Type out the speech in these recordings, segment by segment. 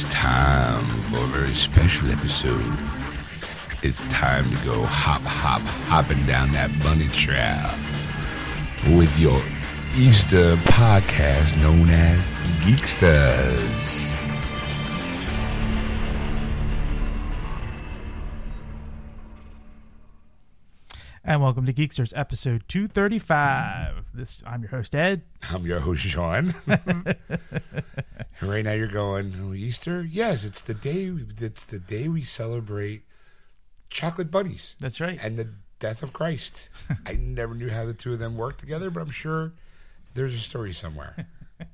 It's time for a very special episode. It's time to go hop, hop, hopping down that bunny trail with your Easter podcast known as Geeksters. And welcome to Geeksters episode 235. This I'm your host Ed. I'm your host, Sean. right now you're going, oh, Easter? Yes, it's the day it's the day we celebrate chocolate bunnies That's right. and the death of Christ. I never knew how the two of them worked together, but I'm sure there's a story somewhere.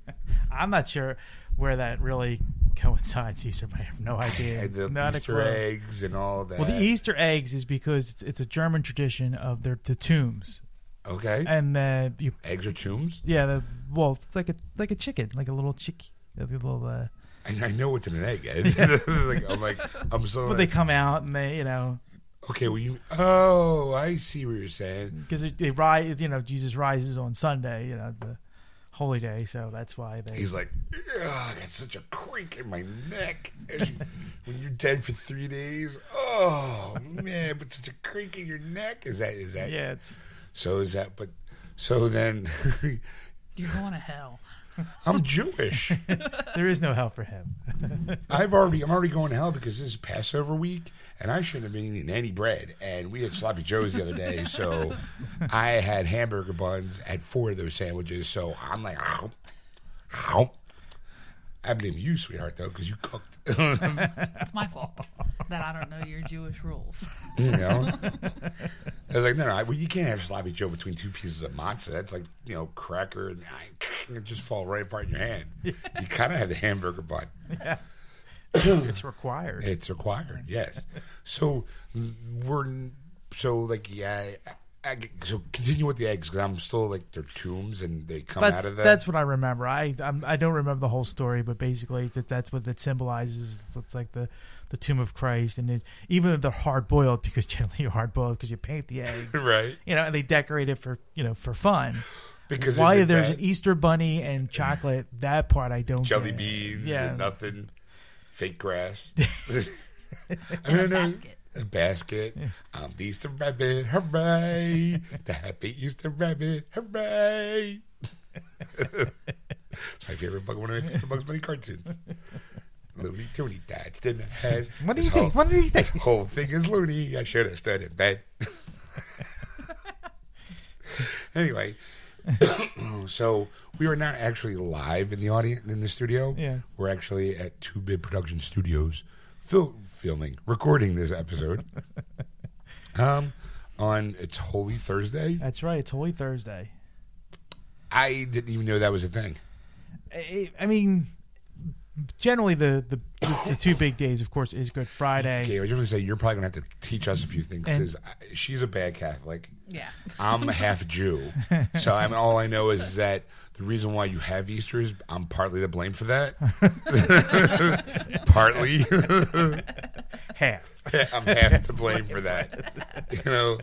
I'm not sure where that really coincides Easter, but I have no idea. And the Not Easter eggs and all that. Well, the Easter eggs is because it's, it's a German tradition of their the tombs, okay. and uh, you eggs are tombs. yeah the well it's like a like a chicken like a little chick like a little uh, I, I know what's in an egg. Ed. like, I'm like, I'm so. but they come out and they you know okay, well, you. Oh, I see what you're saying. because they, they rise you know Jesus rises on Sunday you know the holy day so that's why they He's like, "Ugh, I got such a creak in my neck. When you're dead for three days, oh man, but such a creak in your neck. Is that is that? yeah it's So is that? But so then, You're going to hell. I'm Jewish. there is no hell for him. I've already I'm already going to hell because this is Passover week and I shouldn't have been eating any bread. And we had sloppy joes the other day, so I had hamburger buns, had four of those sandwiches. So I'm like, ow, ow. I blame you, sweetheart, though, because you cooked. It's my fault that I don't know your Jewish rules. you know, I was like, no, no, I, well, you can't have sloppy joe between two pieces of matzah. That's like you know, cracker and it just fall right apart in your hand. You kind of have the hamburger bun. Yeah. it's required. It's required, yes. So we're so like yeah. I, I, so continue with the eggs because I'm still like they're tombs and they come That's out of that. that's what I remember. I I'm, I don't remember the whole story, but basically that that's what it symbolizes. It's, it's like the the tomb of Christ, and it, even though they're hard boiled because generally you're hard boiled because you paint the eggs, right you know, and they decorate it for you know for fun. because Why of there's that an Easter bunny and chocolate? That part I don't. jelly get. beans Yeah. and nothing, fake grass. I In mean, a no, basket. A basket. I'm the Easter rabbit, hooray! the happy Easter rabbit, hooray! it's my favorite bug, one of my favorite Bugs Bunny cartoons. Looney Tooney dodged in the head. What do you think? What do you think? Whole thing is loony. I should have stood in bed. anyway, so we are not actually live in the audience in the studio. Yeah. we're actually at Two Bit Production Studios, fil- filming, recording this episode. um, on it's Holy Thursday. That's right. It's Holy Thursday. I didn't even know that was a thing. I, I mean, generally the, the the two big days, of course, is Good Friday. Okay, I was going to say you're probably going to have to teach us a few things because uh, she's a bad Catholic. Yeah. I'm half Jew, so I'm all I know is that the reason why you have Easter is I'm partly to blame for that. partly, Half. I'm half to blame for that. You know,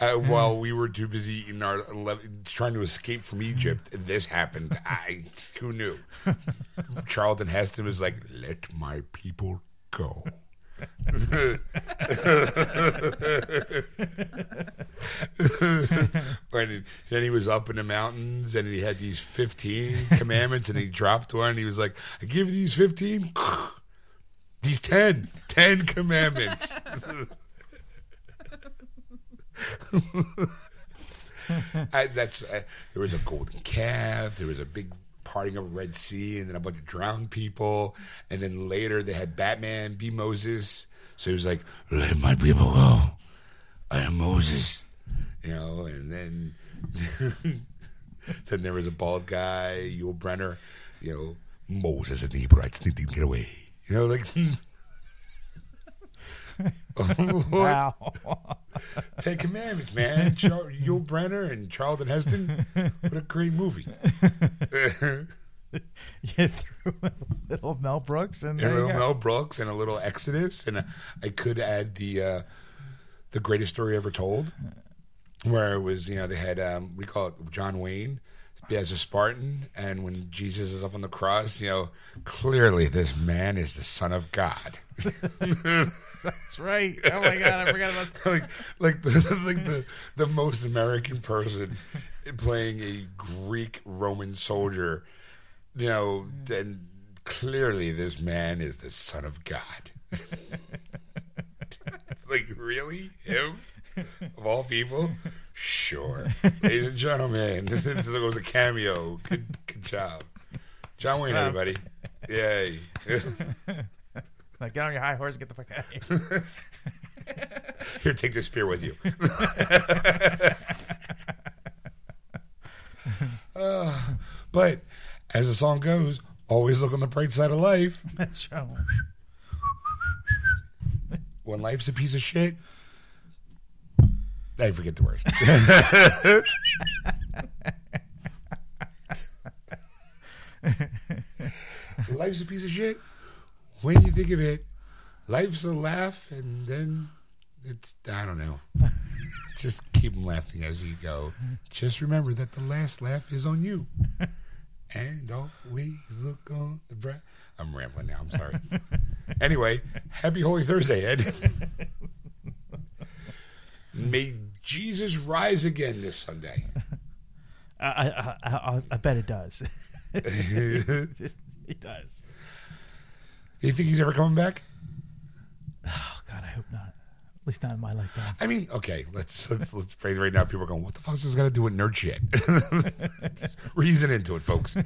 uh, while we were too busy eating our 11, trying to escape from Egypt, this happened. I who knew? Charlton Heston was like, "Let my people go." then he was up in the mountains and he had these 15 commandments and he dropped one and he was like i give you these 15 these 10 10 commandments. I, that's uh, there was a golden calf there was a big parting of red sea and then a bunch of drowned people and then later they had batman be moses. So he was like let my people go. I am moses. You know, and then then there was a bald guy, Yul Brynner, you know, Moses and the Hebrewites need to get away. You know, like Wow. Ten Commandments, man. Char- Yul Brynner and Charlton Heston. What a great movie. you threw a little Mel Brooks and a little. Mel Brooks and a little Exodus, and uh, I could add the uh, the greatest story ever told, where it was you know they had um, we call it John Wayne as a Spartan, and when Jesus is up on the cross, you know, clearly this man is the Son of God. That's right. Oh my god, I forgot about like, like the like the the most American person playing a Greek Roman soldier. You know, then clearly this man is the Son of God. like, really, him of all people? Sure, ladies and gentlemen, this was a cameo. Good, good job, John Wayne, everybody. Yay. Like, get on your high horse and get the fuck out of here. Here, take this spear with you. Uh, but as the song goes, always look on the bright side of life. That's true. When life's a piece of shit, I forget the words. life's a piece of shit. When you think of it, life's a laugh, and then it's I don't know. Just keep laughing as you go. Just remember that the last laugh is on you, and always look on the bright. I'm rambling now. I'm sorry. anyway, happy Holy Thursday, Ed. May Jesus rise again this Sunday. I, I, I, I, bet it does. It does. Do you think he's ever coming back? Oh God, I hope not. At least not in my lifetime. I mean, okay, let's let's let's pray right now. People are going, "What the fuck is this got to do with nerd shit?" Reason into it, folks,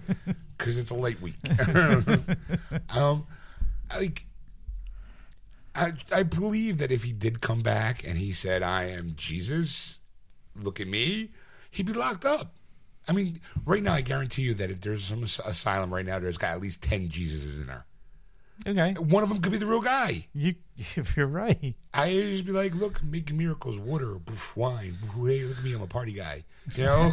because it's a late week. um, like, I I believe that if he did come back and he said, "I am Jesus," look at me, he'd be locked up. I mean, right now, I guarantee you that if there's some asylum right now, there's got at least ten Jesuses in there. Okay, One of them could be the real guy. you if you're right. I just be like, look, making miracles, water, poof, wine. Hey, look at me, I'm a party guy. You know?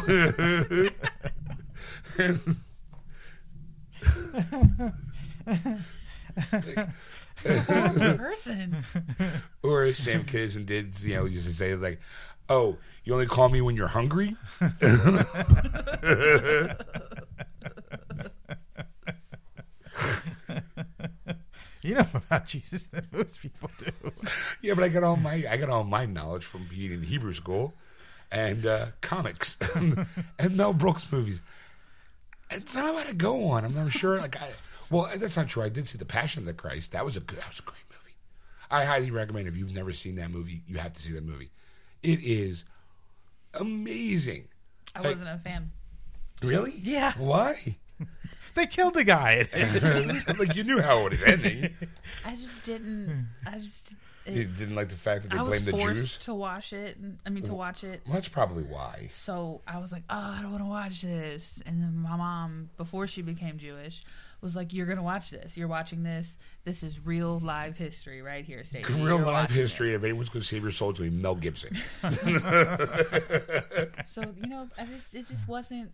Horrible person. or Sam Kinison did, you know, used to say like, oh, you only call me when you're hungry? You know about Jesus than most people do. Yeah, but I got all my I got all my knowledge from being in Hebrew school and uh, comics and Mel Brooks movies. It's not a lot to go on. I'm not sure. Like, I, well, uh, that's not true. I did see the Passion of the Christ. That was a good. That was a great movie. I highly recommend. If you've never seen that movie, you have to see that movie. It is amazing. I wasn't a fan. Really? Yeah. Why? They killed the guy. like you knew how it was ending. I just didn't. I just. You didn't like the fact that they I was blamed the Jews. to watch it. I mean, to watch it. Well, that's probably why. So I was like, oh, I don't want to watch this. And then my mom, before she became Jewish, was like, you're going to watch this. You're watching this. This is real live history right here, Stacey. Real You're life watching history. If anyone's going to save your soul, it's going to be Mel Gibson. So, you know, I just, it just wasn't.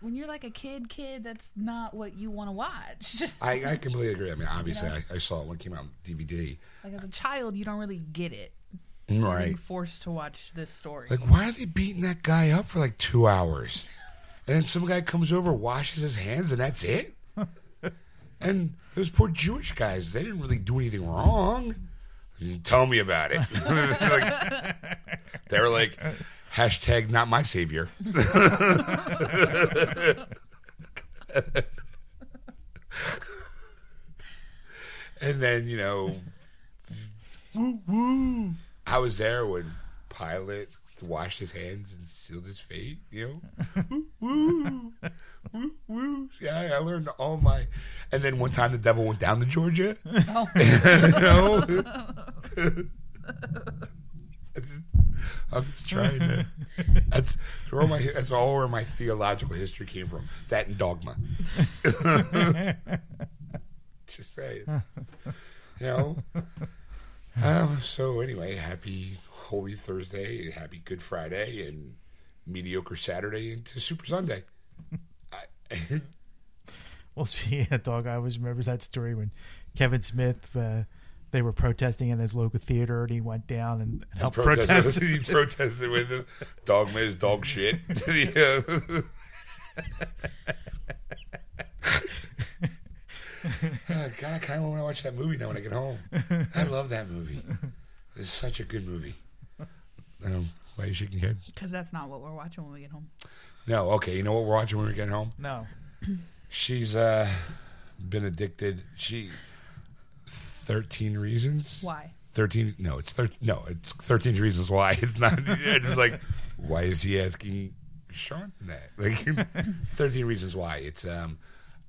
When you're like a kid, kid, that's not what you want to watch. I, I completely agree. I mean, obviously, I, I saw it when it came out on DVD. like as a child, you don't really get it. Right. being forced to watch this story. Like, why are they beating that guy up for like two hours? And then some guy comes over, washes his hands, and that's it? And those poor Jewish guys, they didn't really do anything wrong. Tell me about it. Like, they were like, hashtag not my savior. and then, you know, woo woo. I was there when Pilate washed his hands and sealed his fate, you know? woo woo. Woo woo. Yeah, I learned all my. And then one time the devil went down to Georgia. Oh. you? I just- I'm just trying to. That's that's where my that's all where my theological history came from. That and dogma. just saying. You know. Um, so anyway, happy Holy Thursday, happy Good Friday, and mediocre Saturday into Super Sunday. I, Well, speaking of dog, I always remember that story when Kevin Smith, uh, they were protesting in his local theater, and he went down and helped protest. he protested with him. Dogma is dog shit. Oh, God, I kind of want to watch that movie now when I get home. I love that movie. It's such a good movie. Um, why are you shaking your head? Because that's not what we're watching when we get home. No, okay. You know what we're watching when we get home? No. She's uh, been addicted. She thirteen reasons. Why? Thirteen? No, it's thir- No, it's thirteen reasons why. It's not. It's like, why is he asking Sean that? Like, thirteen reasons why. It's um,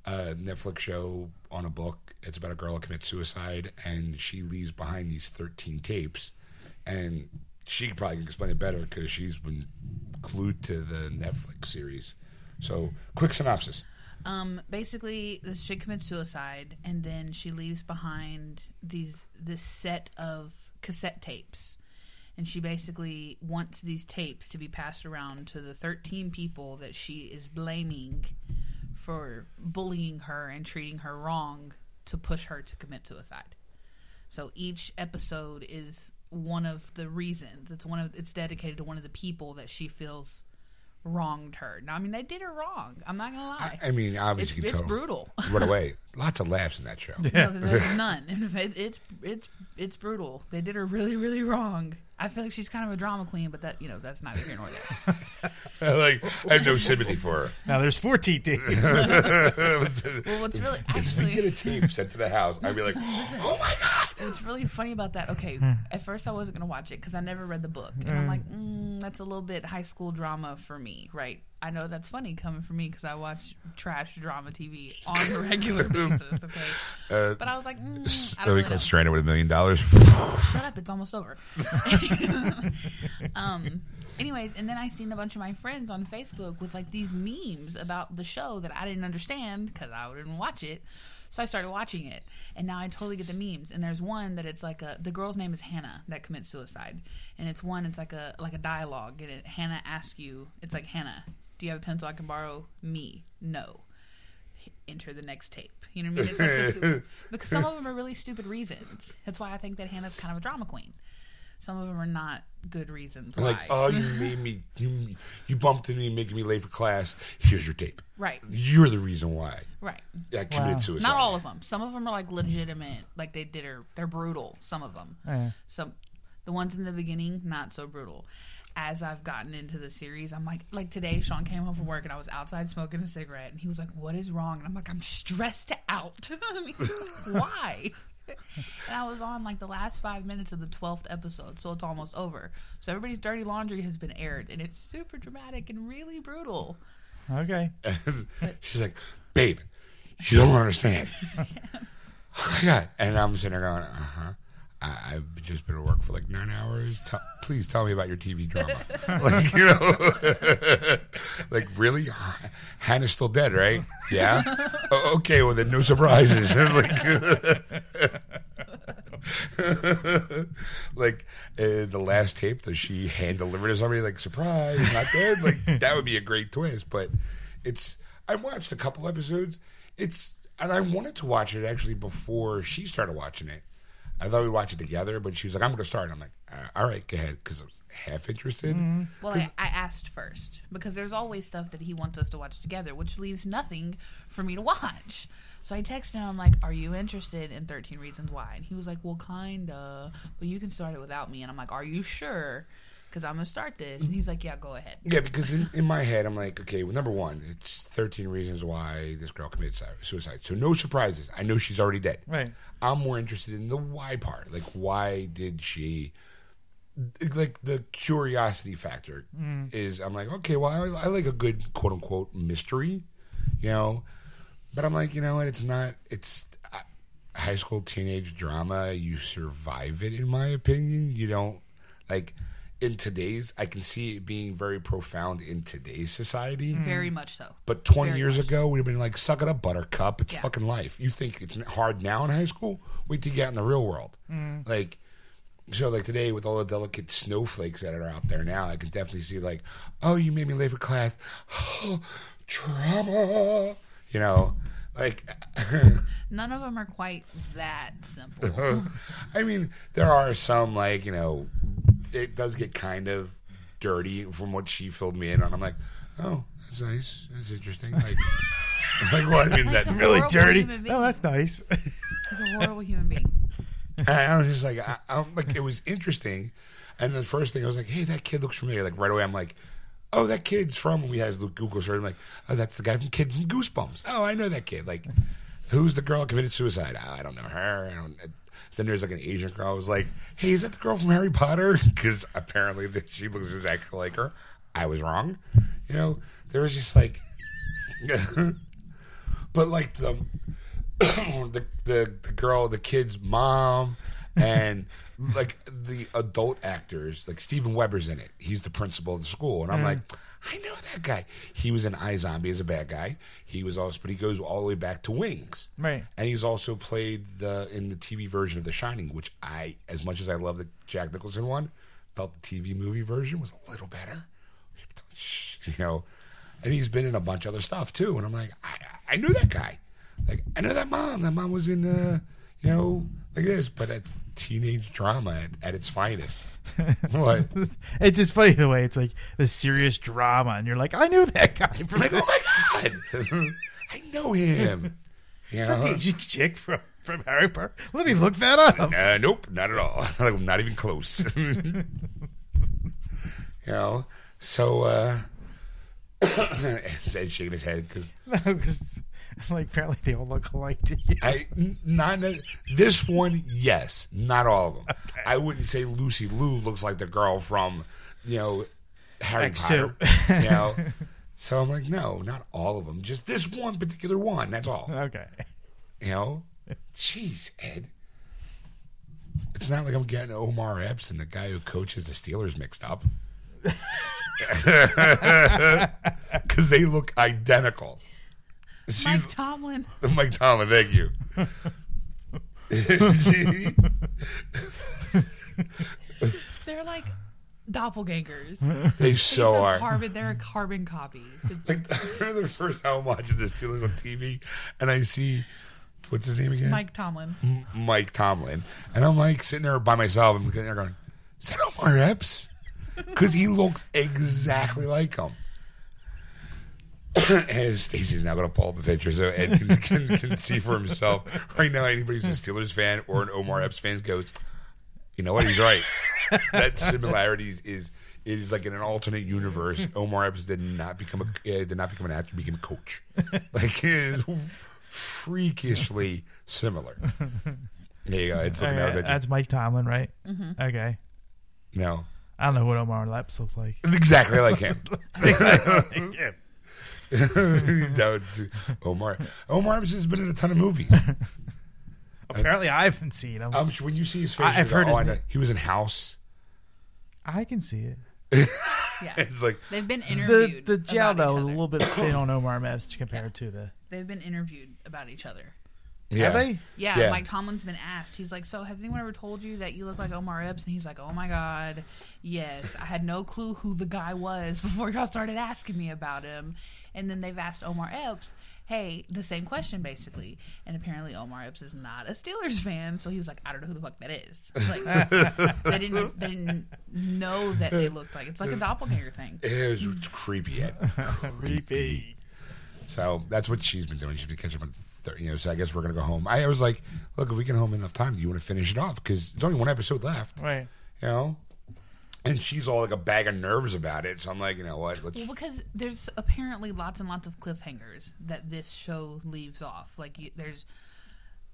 a Netflix show on a book. It's about a girl who commits suicide, and she leaves behind these thirteen tapes, and she probably can explain it better because she's been glued to the Netflix series. So, quick synopsis. Um, basically, this chick commits suicide, and then she leaves behind these this set of cassette tapes, and she basically wants these tapes to be passed around to the thirteen people that she is blaming for bullying her and treating her wrong to push her to commit suicide. So each episode is one of the reasons. It's one of it's dedicated to one of the people that she feels wronged her. Now, I mean, they did her wrong. I'm not gonna lie. I, I mean, it's, obviously, you can it's tell brutal. right away. Lots of laughs in that show. No, there's none. It- it's it's it's brutal. They did her really really wrong. I feel like she's kind of a drama queen, but that you know that's neither here nor there. like, I have no sympathy for her. Now there's 14 tapes. Well, what's really actually if we get a actually tape sent to the house, I'd be like, oh my god. what's really funny about that? Okay, at first I wasn't gonna watch it because I never read the book, and I'm like, mm, that's a little bit high school drama for me, right? I know that's funny coming from me because I watch trash drama TV on a regular basis. Okay, Uh, but I was like, mm, I don't really know. stranded with a million dollars. Shut up, it's almost over. um anyways, and then I seen a bunch of my friends on Facebook with like these memes about the show that I didn't understand because I didn't watch it. So I started watching it, and now I totally get the memes. And there's one that it's like a the girl's name is Hannah that commits suicide, and it's one it's like a like a dialogue, and it, Hannah asks you, it's like Hannah, do you have a pencil I can borrow? Me, no. Enter the next tape. You know what I mean? It's like this super- because some of them are really stupid reasons. That's why I think that Hannah's kind of a drama queen. Some of them are not good reasons why. like, oh, you made me, you, you bumped into me, making me late for class. Here's your tape. right, You're the reason why right. I committed Wow. suicide. Not all of them. Some of them are like legitimate, like they did her. They're brutal. Some of them. Yeah. Some, the ones in the beginning, not so brutal. As I've gotten into the series, I'm like, like today, Sean came home from work and I was outside smoking a cigarette, and he was like, "What is wrong?" And I'm like, "I'm stressed out." I mean, Why? And I was on like the last five minutes of the twelfth episode, so it's almost over. So everybody's dirty laundry has been aired, and it's super dramatic and really brutal. Okay. She's like, babe, you don't understand. oh my god! And I'm sitting there going, uh huh. I- I've just been at work for like nine hours. Tell please tell me about your TV drama. like you know, like really, Hannah's still dead, right? Yeah. "Oh, okay, well then no surprises. like, like uh, the last tape, does she hand deliver to somebody like surprise, not dead? Like that would be a great twist. But it's I watched a couple episodes. It's and I wanted to watch it actually before she started watching it. I thought we'd watch it together, but she was like, "I'm going to start." I'm like, "Uh, "All right, go ahead," because I was half interested. Well, I, I asked first because there's always stuff that he wants us to watch together, which leaves nothing for me to watch. So I texted him, I'm like, "Are you interested in 13 Reasons Why?" And he was like, "Well, kinda, but you can start it without me." And I'm like, "Are you sure?" Because I'm gonna start this. And he's like, "Yeah, go ahead." Yeah, because in, in my head, I'm like, okay, well, number one, it's 13 reasons why this girl committed suicide. So no surprises. I know she's already dead. Right. I'm more interested in the why part. Like, why did she? Like the curiosity factor is, I'm like, okay, well, I, I like a good quote unquote mystery, you know. But I'm like, you know what? It's not. It's uh, high school teenage drama. You survive it, in my opinion. You don't like in today's. I can see it being very profound in today's society. Mm-hmm. Very much so. But 20 Very years much ago, we'd have been like, suck it up, buttercup. It's Yeah. fucking life. You think it's hard now in high school? Wait till you get in the real world. Mm. Like, so like today with all the delicate snowflakes that are out there now, I can definitely see like, oh, you made me late for class. Drama. You know, like, None of them are quite that simple. I mean, there are some like, you know, it does get kind of dirty from what she filled me in on. I'm like, oh, that's nice. That's interesting. Like, like what? I mean, that Really dirty. human being. Oh, that's nice. He's a horrible human being. I, I was just like, I, I'm like, it was interesting. And the first thing I was like, hey, that kid looks familiar. Like right away, I'm like, oh, that kid's from. We had Google search. I'm like, oh, that's the guy from Kid from Goosebumps. Oh, I know that kid. Like, who's the girl committed suicide? Oh, I don't know her. I don't. Uh, then there's like an Asian girl. I was like, hey, is that the girl from Harry Potter? Because apparently that she looks exactly like her. I was wrong. You know, there was just like, but like the the, the the girl, the kid's mom, and like the adult actors, like Steven Weber's in it. He's the principal of the school, and I'm like, I know that guy. He was in iZombie as a bad guy. He was also, but he goes all the way back to Wings, Right. And he's also played the in the TV version of The Shining, which I, as much as I love the Jack Nicholson one, felt the TV movie version was a little better. You know, and he's been in a bunch of other stuff too. And I'm like, I, I knew that guy. Like, I know that mom. That mom was in, uh, you know, like this, but it's teenage drama at, at its finest. what? it's just funny the way it's like the serious drama, and you're like, I knew that guy from Like, oh my god, I know him. You Is that know? the Asian chick from, from Harry Potter? Let me look that up. Uh, nope, not at all. like, not even close. you know, so uh, shaking his head because No, 'cause, like apparently they all look alike to you. I not this one. Yes, not all of them. I wouldn't say Lucy Liu looks like the girl from you know Harry X2. Potter. You know, so I'm like, no, not all of them. Just this one particular one. That's all. Okay. You know, jeez, Ed. It's not like I'm getting Omar Epps and the guy who coaches the Steelers mixed up. Because they look identical. She's Mike Tomlin. Mike Tomlin, thank you. They're like doppelgangers. they so it's a are. carbon. They're a carbon copy. It's, Like the first time I'm watching the Steelers on TV, and I see what's his name again? Mike Tomlin. Mike Tomlin, and I'm like sitting there by myself. And I'm sitting there going, "Is that Omar Epps?" Because he looks exactly like him. and Stacy's now going to pull up a picture so Ed can, can, can see for himself. Right now, anybody who's a Steelers fan or an Omar Epps fan goes, "You know what? He's right. that similarity is." is is like in an alternate universe, Omar Epps did not become a uh, did not become an actor, became a coach. Like it is freakishly similar. There you go. It's looking Okay, at it. that's Mike Tomlin, right? Mm-hmm. Okay. No, I don't know what Omar Epps looks like. exactly like him. yeah. No, it's Omar. Omar Epps has been in a ton of movies. Apparently, I haven't seen him. Um, when you see his face, I- I've you go, heard oh, his I name. He was in House. I can see it. Yeah. It's like They've been interviewed. the about Giallo each is a little bit thin on Omar Epps compared to the. They've been interviewed about each other. Yeah. Have they? Yeah, Yeah. Mike Tomlin's been asked. He's like, "So has anyone ever told you that you look like Omar Epps?" And he's like, "Oh my god, yes. I had no clue who the guy was before y'all started asking me about him." And then they've asked Omar Epps, "Hey, the same question basically." And apparently Omar Epps is not a Steelers fan, so he was like, "I don't know who the fuck that is." Like they didn't they didn't know that they looked like it's like a doppelganger thing. It was it's creepy. Ed. Repeat. So that's what she's been doing. She's been catching up on, thir- you know. So I guess we're gonna go home. I was like, look, if we get home enough time, do you want to finish it off? Because there's only one episode left. Right. You know. And she's all like a bag of nerves about it. So I'm like, you know what? Let's. Well, because there's apparently lots and lots of cliffhangers that this show leaves off. Like you, there's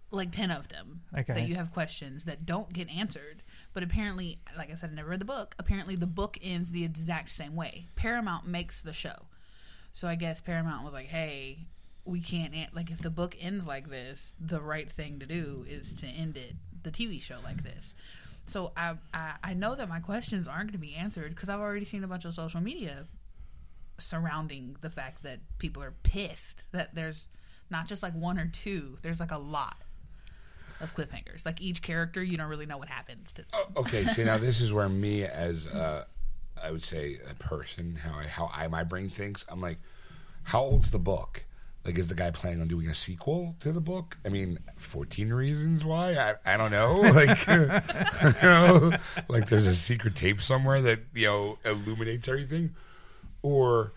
like ten of them Okay. that you have questions that don't get answered. But apparently, like I said, I never read the book. Apparently, the book ends the exact same way. Paramount makes the show, so I guess Paramount was like, "Hey, we can't an- like if the book ends like this, the right thing to do is to end it the TV show like this." So I I, I know that my questions aren't going to be answered because I've already seen a bunch of social media surrounding the fact that people are pissed that there's not just like one or two, there's like a lot of cliffhangers. Like each character, you don't really know what happens to. okay, see now this is where me as uh, I would say a person, how I how I my brain thinks. I'm like, how old's the book? Like, is the guy planning on doing a sequel to the book? I mean, 14 reasons why? I, I don't know. Like, you know, like there's a secret tape somewhere that, you know, illuminates everything. Or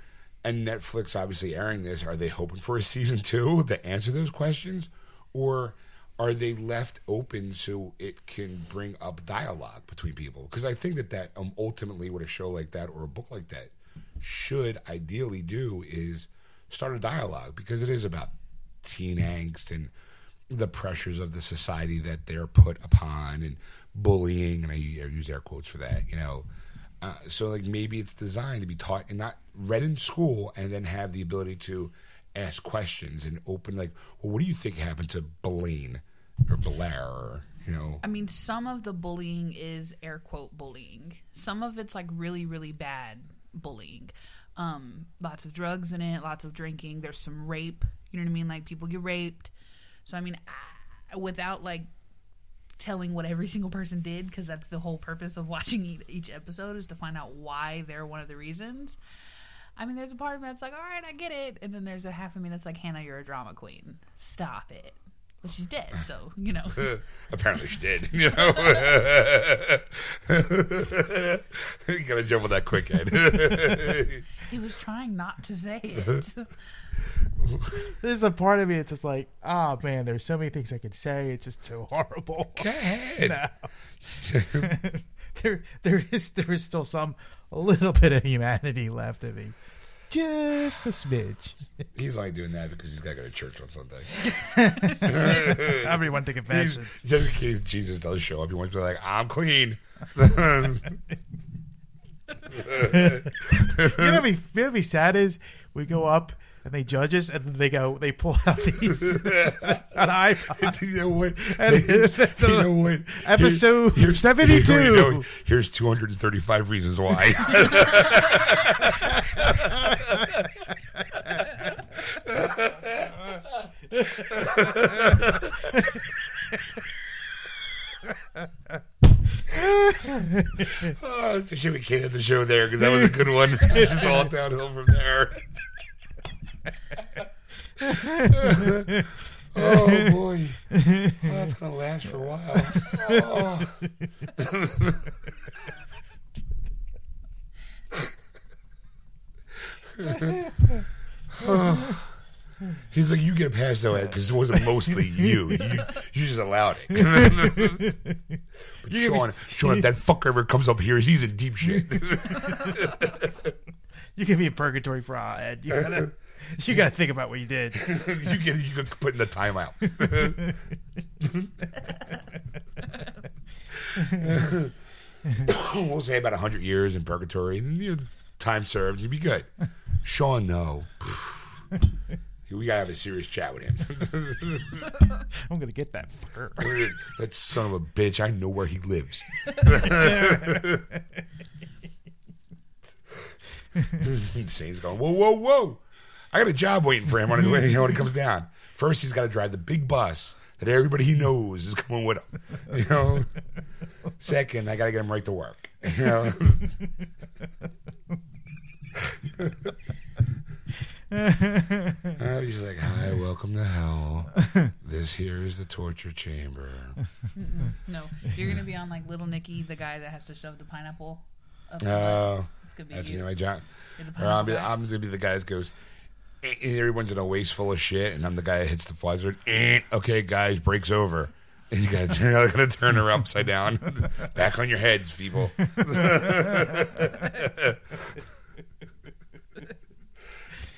and Netflix obviously airing this, are they hoping for a season two to answer those questions, or are they left open so it can bring up dialogue between people? Because I think that that um, ultimately, what a show like that or a book like that should ideally do is start a dialogue because it is about teen angst and the pressures of the society that they're put upon and bullying, and I use air quotes for that, you know. Uh, so like maybe it's designed to be taught and not read in school, and then have the ability to ask questions and open like, well, what do you think happened to Blaine or Blair? Or, you know, I mean, some of the bullying is air quote bullying. Some of it's like really, really bad bullying. Um, lots of drugs in it, lots of drinking. There's some rape. You know what I mean? Like people get raped. So I mean, I, without like telling what every single person did, because that's the whole purpose of watching each, each episode is to find out why they're one of the reasons. I mean, there's a part of me that's like, all right, I get it, and then there's a half of me that's like, Hannah, you're a drama queen. Stop it. But she's dead, so you know. apparently she did. You know, you gotta jump on that quick, Ed. he was trying not to say it. There's a part of me that's just like, oh man, there's so many things I could say. It's just too horrible. Go ahead. No. there, there is, there is still some a little bit of humanity left in me, just a smidge. He's only doing that because he's got to go to church on Sunday. Everyone to He's, confessions. just in case Jesus does show up, he wants to be like, "I'm clean." you know, what be, you know what be sad is we go up and they judge us, and they go, they pull out these an iPod. you know what? And you the- know what? episode Here's- 72. you know, here's 235 reasons why. oh, should we can the show there because that was a good one. It's just all downhill from there. Oh boy, well, that's gonna last for a while. Oh. He's like, you get past that because it wasn't mostly you. You, you just allowed it. but You give me- Sean, Sean, if that fucker ever comes up here, he's in deep shit. You can be in purgatory for all, Ed. You gotta, you gotta think about what you did. you get you get put in the timeout. we'll say about hundred years in purgatory, and you time served, you'd be good. Sean, no. we gotta have a serious chat with him. I'm gonna get that fucker. that son of a bitch, I know where he lives. Insane's going, whoa, whoa, whoa. I got a job waiting for him way when he comes down. First, he's got to drive the big bus that everybody he knows is coming with him. You know. Second, I got to get him right to work. You know. He's like, "Hi, welcome to hell. This here is the torture chamber." no, you're gonna be on like Little Nicky, the guy that has to shove the pineapple. Up his Oh, butt. it's gonna be that's you. you know my job. You're the Or I'm, guy. I'm gonna be the guy that goes. Everyone's in a waist full of shit, and I'm the guy that hits the flies. "Eh, okay, guys, breaks over. And you gotta, you gotta turn her upside down, back on your heads, people.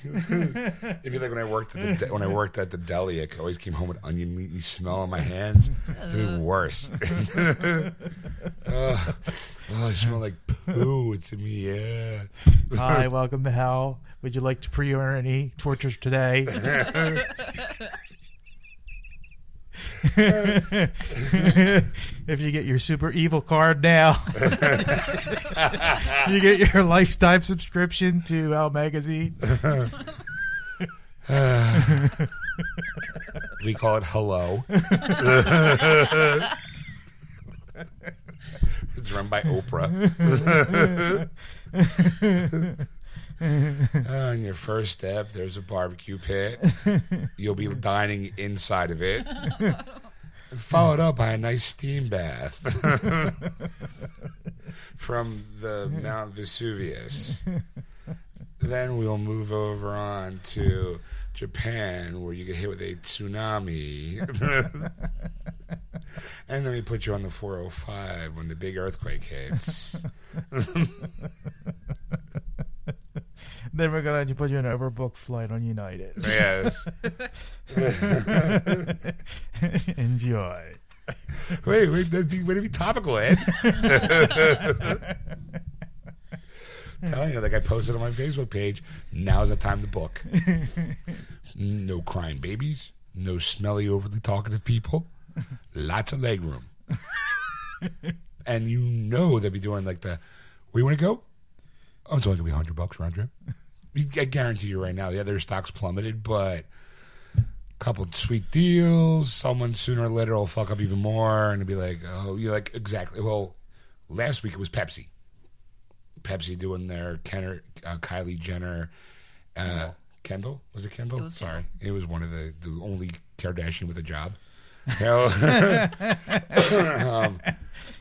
It'd be like when I worked at the de- when I worked at the deli. I always came home with onion meaty smell on my hands. It'd be worse. Ugh. oh, I smell like poo. It's in me. Yeah. Hi, welcome to hell. Would you like to pre-order any tortures today? if you get your super evil card now, you get your lifetime subscription to Hell Magazine. We call it hello. it's run by Oprah. Uh, on your first step, there's a barbecue pit. You'll be dining inside of it. Followed up by a nice steam bath from the Mount Vesuvius. then we'll move over on to Japan, where you get hit with a tsunami. and then we put you on the 405 when the big earthquake hits. Then we're gonna have to put you on an overbooked flight on United. yes. Enjoy. Wait, wait, that's be, way to be topical, Ed. Eh? Telling you, like I posted on my Facebook page, now's the time to book. No crying babies, no smelly, overly talkative people, lots of leg room. and you know they'll be doing like the, where you want to go? Oh, it's only going to be 100 bucks round trip. I guarantee you right now, the other stocks plummeted, but a couple sweet deals. Someone sooner or later will fuck up even more and it'll be like, oh, you're like, exactly. Well, last week it was Pepsi. Pepsi doing their Kenner, uh, Kylie Jenner, uh, Kendall. Was it Kendall? It Sorry. It was one of the, the only Kardashian with a job. You know? um,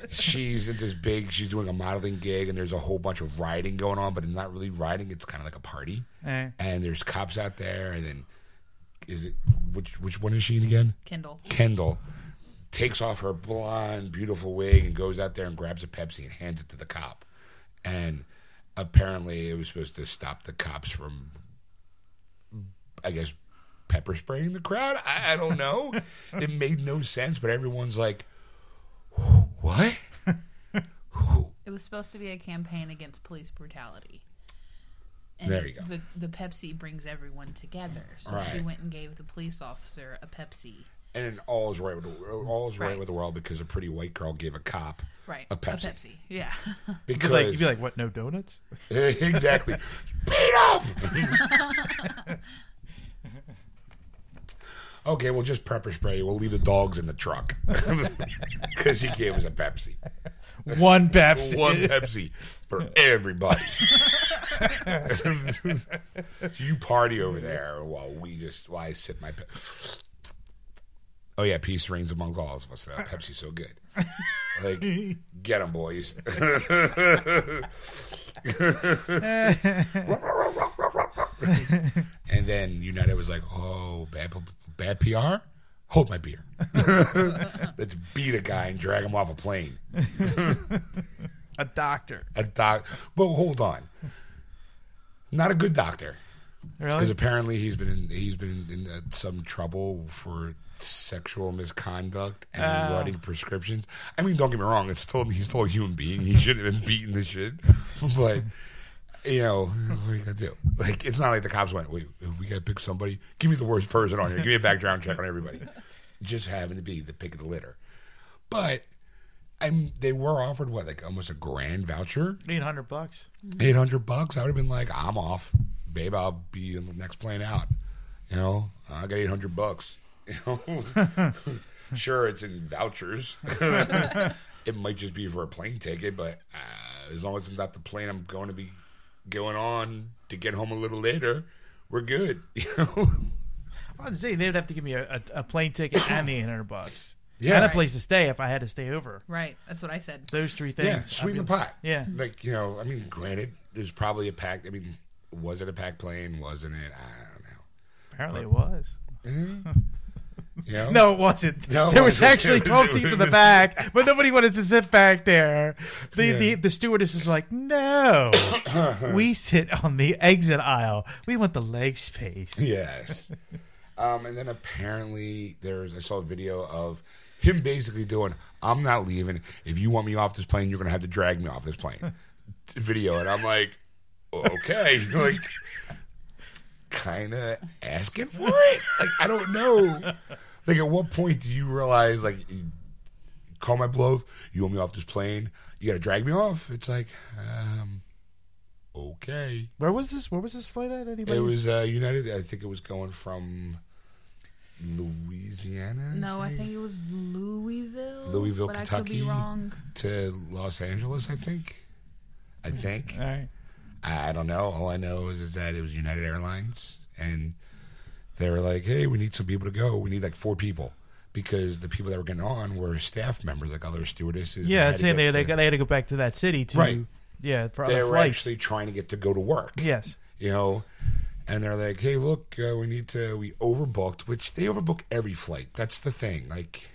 she's in this big, she's doing a modeling gig and there's a whole bunch of riding going on, but it's not really riding. It's kind of like a party. Eh. And there's cops out there and then is it which which one is she in again? Kendall. Kendall takes off her blonde, beautiful wig and goes out there and grabs a Pepsi and hands it to the cop. And apparently, it was supposed to stop the cops from, I guess, pepper spraying the crowd. I, I don't know. it made no sense, but everyone's like, "What?" It was supposed to be a campaign against police brutality. There you go. The, the Pepsi brings everyone together. So she went and gave the police officer a Pepsi. And all is right with the, all is right. Right. with the world because a pretty white girl gave a cop Right. a Pepsi. A Pepsi. Yeah. You'd because be like, you'd be like, what? No donuts? exactly. Beat him. Okay, we'll just pepper spray. We'll leave the dogs in the truck because he gave us a Pepsi. One Pepsi. One Pepsi for everybody. you party over there while we just while I sip my. Pe- oh yeah, peace reigns among all of us. Uh, Pepsi's so good. Like, get them, boys. and then United was like, "Oh, bad, bad PR. Hold my beer. Let's beat a guy and drag him off a plane." A doctor. A doc, but hold on, not a good doctor Really? because apparently he's been in, he's been in uh, some trouble for sexual misconduct and Ah. writing prescriptions. I mean, don't get me wrong; it's still he's still a human being. He shouldn't have been beating the shit, but. You know, what are you gonna do? Like, it's not like the cops went, "Wait, we gotta pick somebody. Give me the worst person on here. Give me a background check on everybody." Just happened to be the pick of the litter, but I'm. They were offered what, like almost a grand voucher, Eight hundred bucks. eight hundred bucks. I would have been like, "I'm off, babe. I'll be in the next plane out." You know, I got eight hundred bucks. You know, sure, it's in vouchers. it might just be for a plane ticket, but uh, as long as it's not the plane I'm going to be going on to get home a little later, we're good. You know. I'd say they would have to give me a, a, a plane ticket and the eight hundred bucks. Yeah. and a place to stay if I had to stay over. right. That's what I said. Those three things. Yeah, I'd sweeten the pot. Yeah. Like, you know, I mean, granted, there's probably a packed, I mean, was it a packed plane? Wasn't it? I don't know. Apparently it was. You know? No, it wasn't. No, there was wasn't. actually was- twelve seats in the back, but nobody wanted to sit back there. The Yeah. the, the stewardess is like, "No, we sit on the exit aisle. We want the leg space." Yes. um, and then apparently there's, I saw a video of him basically doing, I'm not leaving. If you want me off this plane, you're going to have to drag me off this plane. video. And I'm like, okay. like, kind of asking for it. Like, I don't know. Like, at what point do you realize, like, you call my bluff? You want me off this plane? You got to drag me off? It's like, um, okay. Where was this? Where was this flight at? Anybody? It was uh, United. I think it was going from Louisiana. No, I think it was Louisville. Louisville, but I could Kentucky. be wrong. to Los Angeles. I think. I think. All right. I I don't know. All I know is, is that it was United Airlines, and they were like, "Hey, we need some people to go. We need like four people." Because the people that were getting on were staff members, like other stewardesses. Yeah, that it's had saying they, they, to- they had to go back to that city to Right. yeah for They were flights. actually trying to get to go to work. yes, you know. And they're like, "Hey, look, uh, we need to. We overbooked, which they overbook every flight. That's the thing. Like,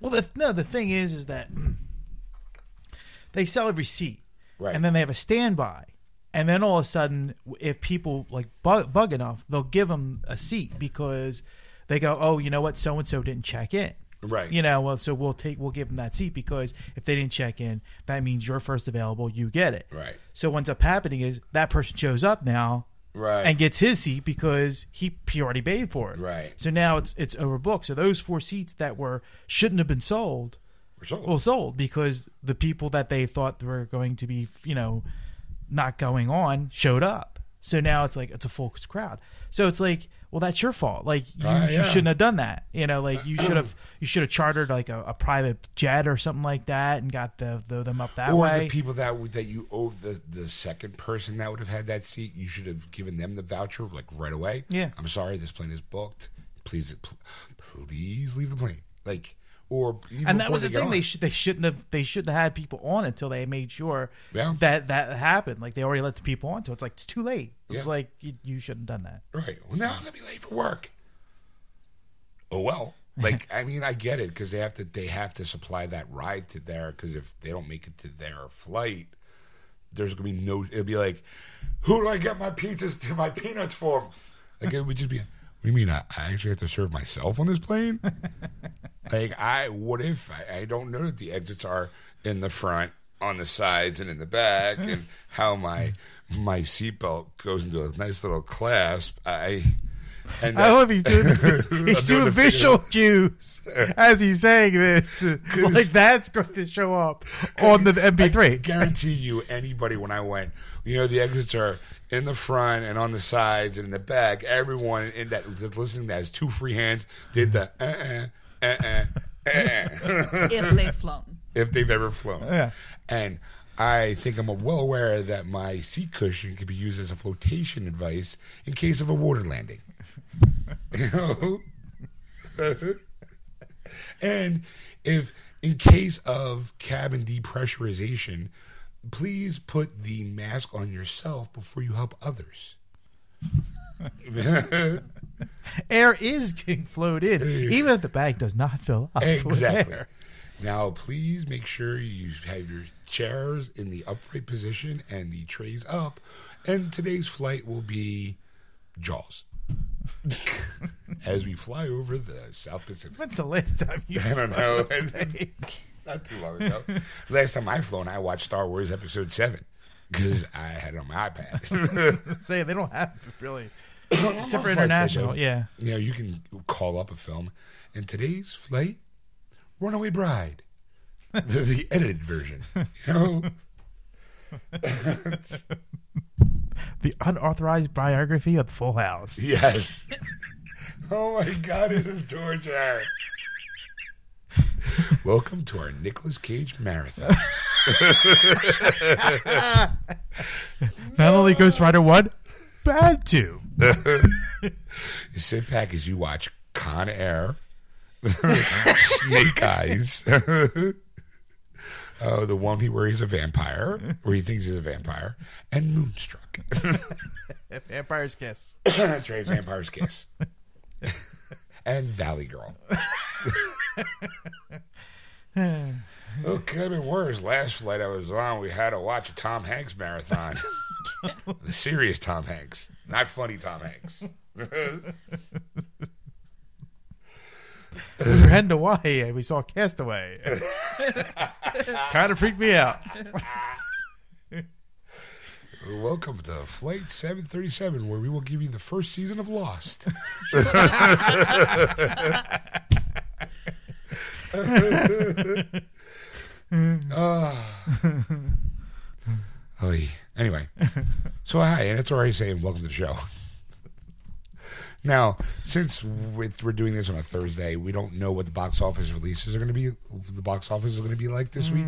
Well, the, no, the thing is, is that they sell every seat, Right. and then they have a standby, and then all of a sudden, if people like bug, bug enough, they'll give them a seat because they go, oh, you know what, so and so didn't check in. Right. You know, well, so we'll take, we'll give them that seat because if they didn't check in, that means you're first available, you get it. Right. So what's up happening is that person shows up now, Right. and gets his seat because he, he already paid for it. Right. So now it's it's overbooked. So those four seats that were shouldn't have been sold we're sold. well sold because the people that they thought were going to be you know not going on showed up. So now it's like it's a full crowd. So it's like, well, that's your fault. Like you, Uh, you shouldn't have done that. You know, like you should have you should have chartered like a, a private jet or something like that and got the, the them up that or way. the people that would, that you owe the the second person that would have had that seat, you should have given them the voucher like right away. Yeah. I'm sorry, this plane is booked. Please, pl- please leave the plane. Like, or even and that was the thing. on. They should they shouldn't have they shouldn't have had people on until they made sure Yeah. that that happened. Like they already let the people on, so it's like it's too late. It's Yeah. like you, you shouldn't have done that. Right. Well, now I'm gonna be late for work. Oh well. Like I mean, I get it because they have to they have to supply that ride to there because if they don't make it to their flight, there's gonna be no. It'll be like, who do I get my pizzas to my peanuts for? Like it would just be. You mean? I, I actually have to serve myself on this plane? like I, what if I, I don't know that the exits are in the front, on the sides, and in the back, and how my my seatbelt goes into a nice little clasp. I and I love he's doing he's doing doing visual cues as he's saying this. Like that's going to show up on the I MP3. guarantee you, anybody when I went, you know, the exits are in the front and on the sides and in the back. Everyone in that that's listening that has two free hands did the uh uh uh uh uh if they've flown. if they've ever flown. Yeah. And I think I'm well aware that my seat cushion could be used as a flotation device in case of a water landing. you know? and if in case of cabin depressurization, please put the mask on yourself before you help others. Air is getting flowed in, even if the bag does not fill up. Exactly. Now, please make sure you have your chairs in the upright position and the trays up. And today's flight will be Jaws. As we fly over the South Pacific. When's the last time you? I don't know. Not too long ago. Last time I flown, I watched Star Wars Episode 7 because I had it on my iPad. Say they don't have really, Except for international. Yeah. You know, you can call up a film. And today's flight, Runaway Bride, the, the edited version. You know, The unauthorized biography of Full House. yes. Oh my God, this is torture. Welcome to our Nicolas Cage marathon. Not only Ghost Rider one, bad two. You sit back as you watch Con Air, Snake Eyes, uh, the one where he's a vampire, where he thinks he's a vampire, and Moonstruck. Vampire's Kiss. That's right, Vampire's Kiss. And Valley Girl. Oh, could have been worse. Last flight I was on, we had to watch a Tom Hanks marathon. the serious Tom Hanks, not funny Tom Hanks. we were heading to Hawaii and we saw Castaway. kind of freaked me out. Welcome to Flight 737, where we will give you the first season of Lost. Ah. Oy. Anyway, so hi, and it's already saying welcome to the show. Now, since we're doing this on a Thursday, we don't know what the box office releases are going to be. The box office is going to be like this week.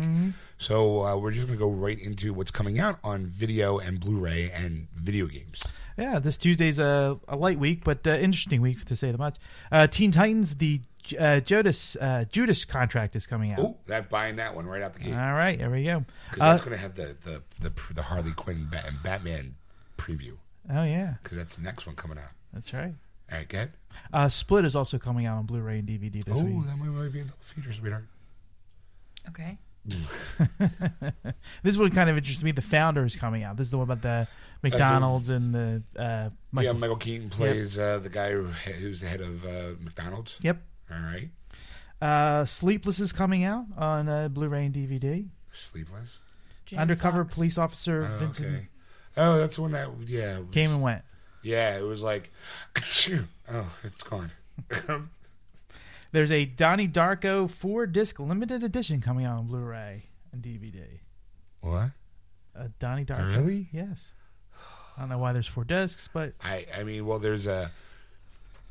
So uh, we're just going to go right into what's coming out on video and Blu-ray and video games. Yeah, this Tuesday's a, a light week, but uh, interesting week to say the much. Uh, Teen Titans, the uh, Judas uh, Judas contract is coming out. Oh, that buying that one right out the gate All right, there we go. because Uh, that's going to have the the the, the Harley Quinn and Batman preview. Oh yeah, because that's the next one coming out. That's right. All right, good. Uh, Split is also coming out on Blu-ray and DVD this Oh, week. Oh, that might, might be a double feature, sweetheart. Okay. This one kind of interests me. The Founder is coming out. This is the one about the McDonald's and the uh, Michael. yeah, Michael Keaton plays uh, the guy who, who's the head of uh, McDonald's. Yep. All right. Uh, Sleepless is coming out on uh, Blu-ray and DVD. Sleepless. Jamie Undercover Foxx. police officer Oh, Vincent okay. Oh, that's the one that yeah was- came and went. Yeah, it was like, oh, it's gone. There's a Donnie Darko four-disc limited edition coming out on Blu-ray and DVD. what? Uh, Donnie Darko. Really? Yes. I don't know why there's four discs, but I I mean, well, there's a.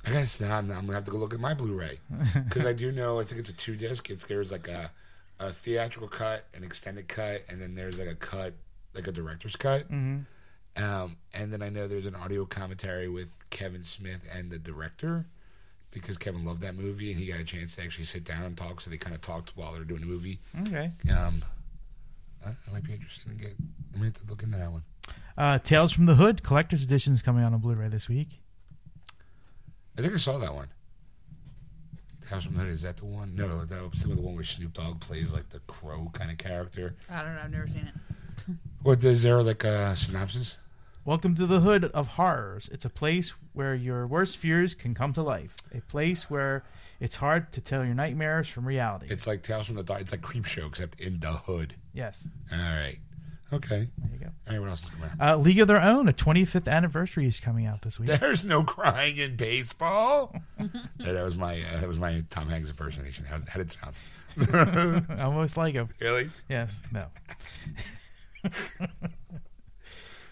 I guess now I'm, I'm gonna have to go look at my Blu-ray because I do know I think it's a two disc. It's there's like a a theatrical cut, an extended cut, and then there's like a cut, like a director's cut. Mhm. Um, and then I know there's an audio commentary with Kevin Smith and the director because Kevin loved that movie and he got a chance to actually sit down and talk. So they kind of talked while they were doing the movie. okay. Um, I, I might be interested in get. I'm gonna have to look into that one. Uh, Tales from the Hood collector's edition is coming out on Blu-ray this week. I think I saw that one. House from the Hood, is that the one? No, that was some the one where Snoop Dogg plays like the crow kind of character. I don't know. I've never seen it. What is there like a synopsis? Welcome to the Hood of Horrors. It's a place where your worst fears can come to life. A place where it's hard to tell your nightmares from reality. It's like Tales from the Dark. It's like Creep Show except in the hood. yes. All right. Okay. There you go. All right. What else is coming out? Uh, League of Their Own, a 25th anniversary is coming out this week. There's no crying in baseball. Yeah, that was my uh, that was my Tom Hanks impersonation. How, how did it sound? Almost like him. Really? Yes. No.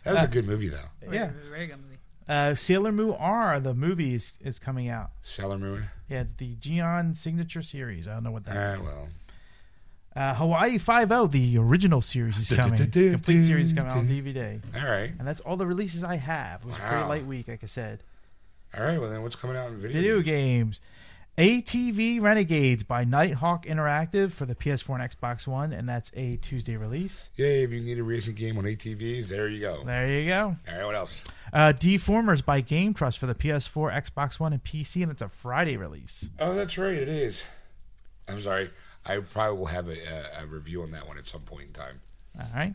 That was a good movie though. Yeah. Very, very good movie. Uh, Sailor Moon R, the movie, is, is coming out. Sailor Moon. Yeah, it's the Geon signature series. I don't know what that Ah, that is. well. Uh, Hawaii Five O, the original series is coming. Complete series is coming out on DVD. All right. And that's all the releases I have. It was a pretty light week, like I said. All right. Well, then what's coming out in video? Video games? games. ATV Renegades by Nighthawk Interactive for the PS4 and Xbox One, and that's a Tuesday release. Yay! If you need a racing game on ATVs, there you go. There you go. All right. What else? Uh, Deformers by GameTrust for the PS4, Xbox One, and PC, and it's a Friday release. Oh, that's right. It is. I'm sorry. I probably will have a, a, a review on that one at some point in time. All right.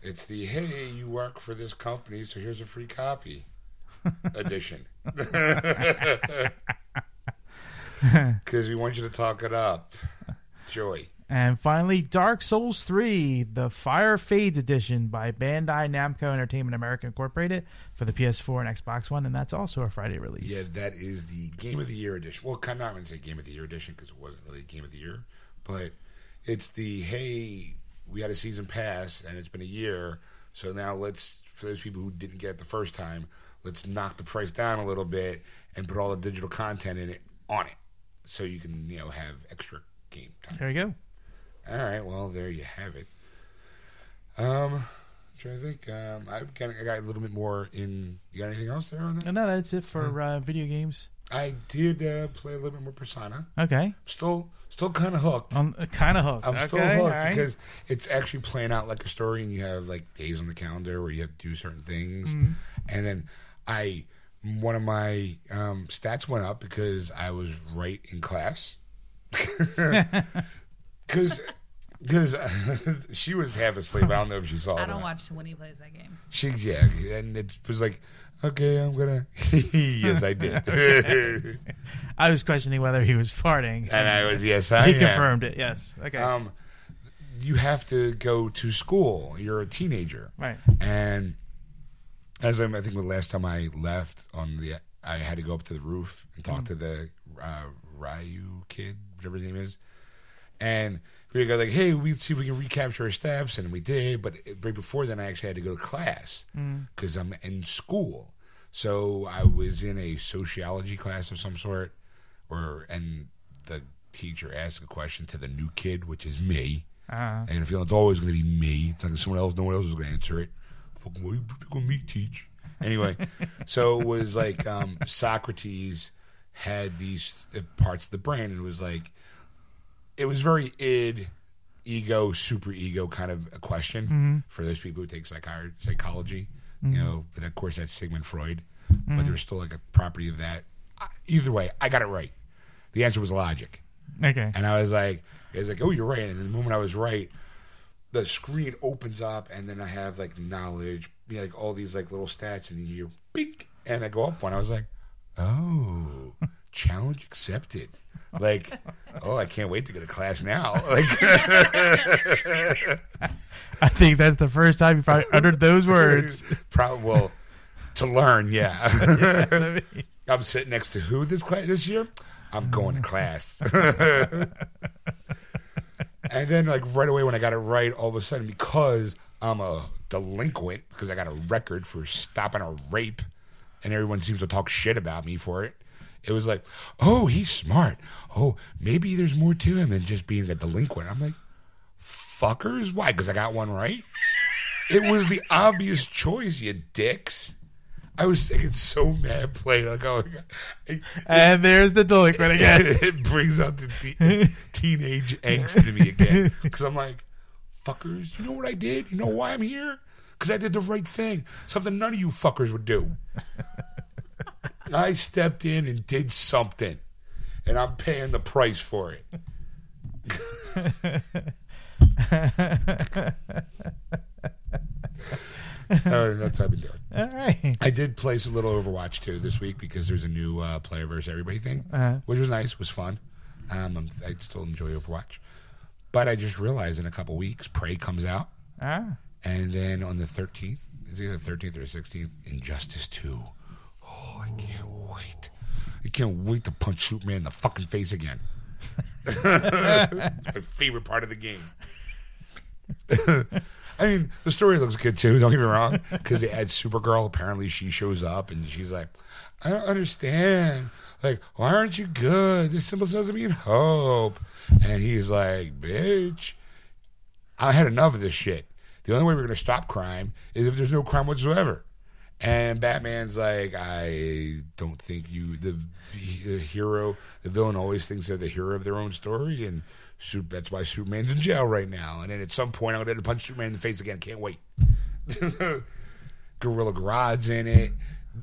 It's the hey, you work for this company, so here's a free copy edition. Because we want you to talk it up. Joy. And finally, Dark Souls 3, the Fire Fades edition by Bandai Namco Entertainment America Incorporated for the PS4 and Xbox One, and that's also a Friday release. Yeah, that is the Game of the Year edition. Well, of not going to say Game of the Year edition because it wasn't really Game of the Year, but it's the hey, we had a season pass and it's been a year, so now let's for those people who didn't get it the first time, let's knock the price down a little bit and put all the digital content in it on it, so you can you know have extra game time. There you go. All right, well there you have it. Um, to think. Um, I kind of I got a little bit more in. You got anything else there on that? No, that's it for uh, video games. I did uh, play a little bit more Persona. Okay. Still, still kind of hooked. I'm kind of hooked. I'm okay. still hooked right. because it's actually playing out like a story, and you have like days on the calendar where you have to do certain things, Mm-hmm. and then I one of my um, stats went up because I was right in class because. Because she was half asleep. I don't know if she saw it. I don't watch when he plays that game. She yeah, and it was like, okay, I'm gonna. yes, I did, I was questioning whether he was farting. and I was yes, I he am. confirmed it. Yes. Okay. Um, you have to go to school. You're a teenager, right. and as I'm, I think the last time I left on the, I had to go up to the roof and talk to the uh, Ryu kid, whatever his name is, and we go like, hey, we see if we can recapture our steps, and we did. But right before then, I actually had to go to class because I'm in school. So I was in a sociology class of some sort, or and the teacher asked a question to the new kid, which is me. Uh, And I feel it's always going to be me. It's like someone else, no one else is going to answer it. Fucking, what are you me teach? Anyway, so it was like um, Socrates had these uh, parts of the brain, and it was like, it was very id, ego, super ego kind of a question for those people who take psychi- psychology. You know, but of course that's Sigmund Freud. But there was still like a property of that. Either way, I got it right. The answer was logic. Okay. And I was like, I was like, oh, you're right. And the moment I was right, the screen opens up, and then I have like knowledge, you know, like all these like little stats, and you bink, and I go up one. I was like, oh, challenge accepted. Like, oh, I can't wait to go to class now. Like, I think that's the first time you probably uttered those words. probably well to learn. Yeah, what I mean. I'm sitting next to who this class this year? I'm going to class. And then like right away when I got it right, all of a sudden because I'm a delinquent because I got a record for stopping a rape, and everyone seems to talk shit about me for it. It was like, oh, he's smart. Oh, maybe there's more to him than just being a delinquent. I'm like, fuckers, why? Because I got one right. It was the obvious choice, you dicks. I was thinking so mad playing like oh. It, And there's the delinquent again. it brings out the te- teenage angst in me again because I'm like, fuckers, you know what I did? You know why I'm here? Because I did the right thing, something none of you fuckers would do. I stepped in and did something, and I'm paying the price for it. Uh, that's what I've been doing. All right. I did play a little Overwatch too this week because there's a new uh, player versus everybody thing, Uh-huh. which was nice, was fun. Um, I still enjoy Overwatch, but I just realized in a couple weeks, Prey comes out, Ah. and then on the 13th, is it the 13th or 16th? Injustice 2. Oh, I can't wait! I can't wait to punch Superman in the fucking face again. My favorite part of the game. I mean, the story looks good too. Don't get me wrong, because they add Supergirl. Apparently, she shows up and she's like, "I don't understand. Like, why aren't you good? This symbol doesn't mean hope." And he's like, "Bitch, I had enough of this shit. The only way we're gonna stop crime is if there's no crime whatsoever." And Batman's like, I don't think you, the, the hero, the villain always thinks they're the hero of their own story, and Sup- that's why Superman's in jail right now. And then at some point, I'm going to punch Superman in the face again. Can't wait. Gorilla Grodd's in it,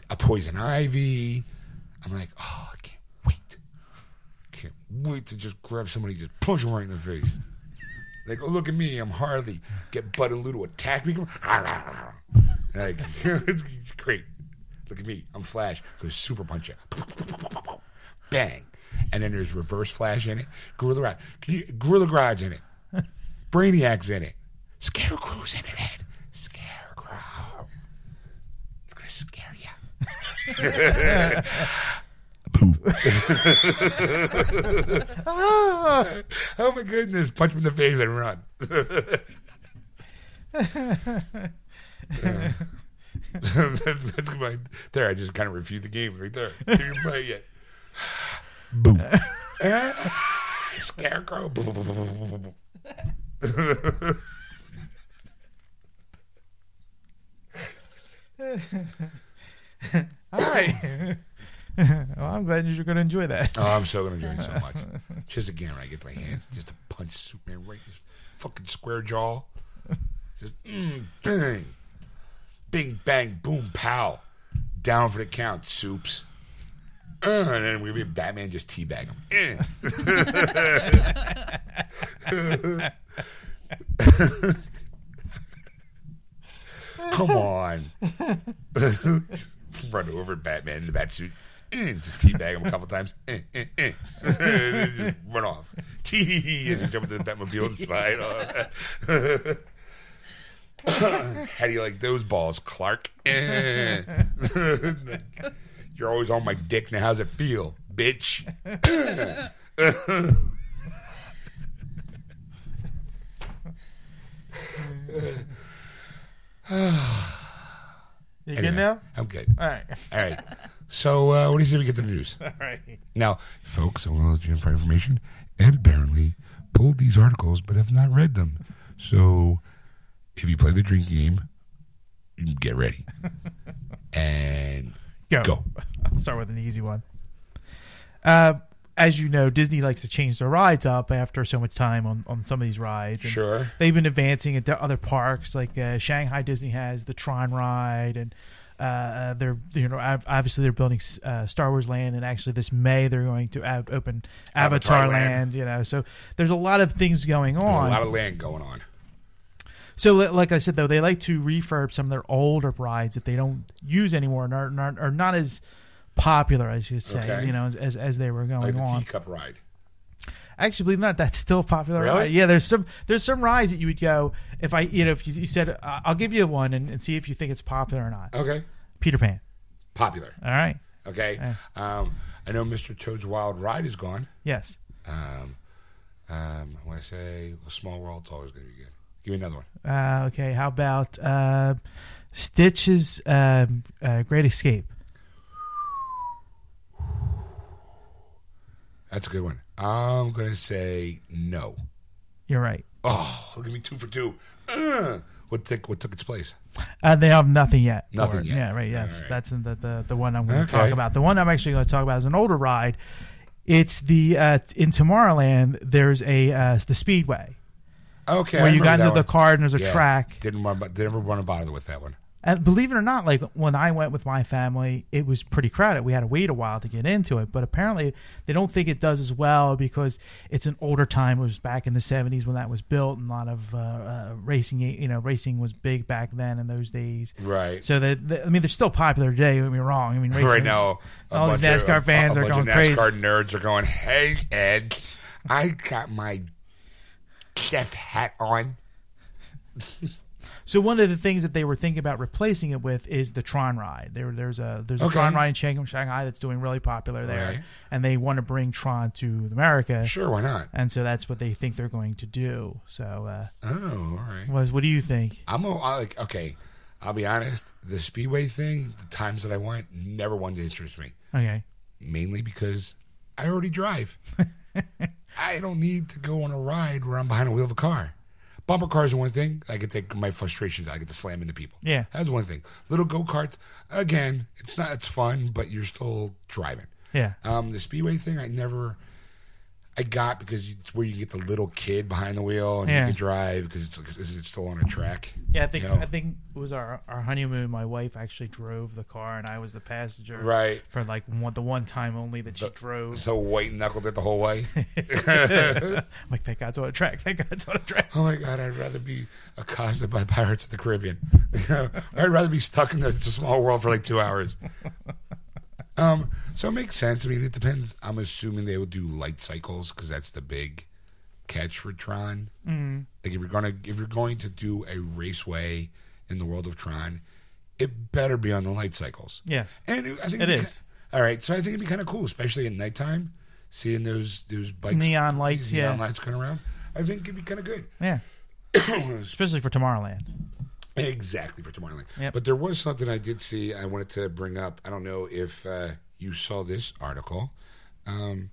a Poison Ivy. I'm like, oh, I can't wait. Can't wait to just grab somebody, just punch him right in the face. Like, oh, look at me, I'm Harley. Get Bud and Lou to attack me. Like, it's great. Look at me, I'm Flash. Go super punch you. Bang. And then there's Reverse Flash in it. Gorilla Grodd. Gorilla Grodd's in it. Brainiac's in it. Scarecrow's in it, Ed. Scarecrow. It's going to scare you. oh my goodness! Punch him in the face and run. that's, that's my there. I just kind of reviewed the game right there. Even play it yet. Boom. Scarecrow. All right. well, I'm glad you're going to enjoy that. Oh, I'm so gonna enjoy it so much. Just again, when I get my hands, just to punch Superman right in his fucking square jaw. Just mm, bang, bing, bang, boom, pow, down for the count, soups. Uh, and then we be Batman just teabag him. Eh. Come on. Run over Batman in the bat suit. Eh, just teabag him a couple times. Eh, run off. Tee as jump into the Batmobile and slide off. How do you like those balls, Clark? You're always on my dick now. How's it feel, bitch? You Anyway, good now? I'm good. All right. All right. So, uh, what do you say we get to the news? All right. Now, folks, I want to let you in for information. Ed apparently pulled these articles but have not read them. So, if you play the drinking game, you get ready. and Go. go. I'll start with an easy one. Uh, as you know, Disney likes to change their rides up after so much time on, on some of these rides. And Sure. They've been advancing into other parks, like uh, Shanghai Disney has the Tron ride, and uh, uh, they're you know obviously they're building uh, Star Wars Land, and actually this May they're going to ab- open Avatar, Avatar Land. Land. You know, so there's a lot of things going There's on. a lot of land going on. So, like I said, though, they like to refurb some of their older rides that they don't use anymore and are not, are not as popular, as should say, Okay. you know, as, as, as they were going Like the on. teacup ride. Actually, believe it or not, that's still popular. Really? Ride. Yeah, there's some there's some rides that you would go if I you know if you, you said uh, I'll give you one and, and see if you think it's popular or not. Okay. Peter Pan. Popular. All right. Okay. Yeah. Um, I know Mr. Toad's Wild Ride is gone. Yes. Um, um, I want to say Small World's always going to be good. Give me another one. Uh, okay. How about uh, Stitch's uh, uh, Great Escape? That's a good one. I'm going to say no. You're right. Oh, look at me two for two. Uh, what took what took its place? Uh, they have nothing yet. Nothing it. yet. Yeah, right. Yes, right. that's the, the the one I'm going to Okay. talk about. The one I'm actually going to talk about is an older ride. It's the uh, in Tomorrowland. There's a uh, the Speedway Okay. where I you got into the car and there's a. Yeah. track. Didn't run, didn't ever run a bother with that one. And believe it or not, like when I went with my family, it was pretty crowded. We had to wait a while to get into it. But apparently, they don't think it does as well because it's an older time. It was back in the '70s when that was built, and a lot of uh, uh, racing. You know, racing was big back then in those days. Right. So that I mean, they're still popular today. Don't get me wrong. I mean, racing right now, a all these NASCAR of, fans a, are bunch going of crazy. NASCAR nerds are going, "Hey Ed, I got my chef hat on." So one of the things that they were thinking about replacing it with is the Tron ride. There, there's a there's a Okay. Tron ride in Shanghai, Shanghai that's doing really popular there, Right. and they want to bring Tron to America. Sure, why not? and so that's what they think they're going to do. So, uh, Oh, all right. was what do you think? I'm a, I like okay. I'll be honest. The speedway thing, the times that I went, never one to interest me. Okay, Mainly because I already drive. I don't need to go on a ride where I'm behind the wheel of a car. Bumper cars are one thing. I get to, my frustrations. I get to slam into people. Yeah. that's one thing. Little go karts. Again, it's not. It's fun, but you're still driving. yeah, Um, the speedway thing, I never, I got because it's where you get the little kid behind the wheel and Yeah. you can drive because it's, 'cause it's still on a track. yeah. I think You know? I think it was our our honeymoon. My wife actually drove the car, and I was the passenger. Right. For like one, the one time only that she drove. So white knuckled it the whole way. I'm like, thank God it's on a track. Thank God it's on a track. Oh my god, I'd rather be accosted by pirates of the Caribbean. I'd rather be stuck in the small world for like two hours. Um, so it makes sense. I mean, it depends. I'm assuming they will do light cycles because that's the big catch for Tron. Mm. Like if you're gonna if you're going to do a raceway in the world of Tron, it better be on the light cycles. Yes. And it- I think It is. ki- All right, so I think it'd be kind of cool, especially at nighttime, seeing those those bikes, Neon lights, neon yeah. lights going around. I think it'd be kind of good. Yeah. Especially for Tomorrowland. Exactly for Tomorrowland. Yep. But there was something I did see. I wanted to bring up. I don't know if uh, you saw this article. Um,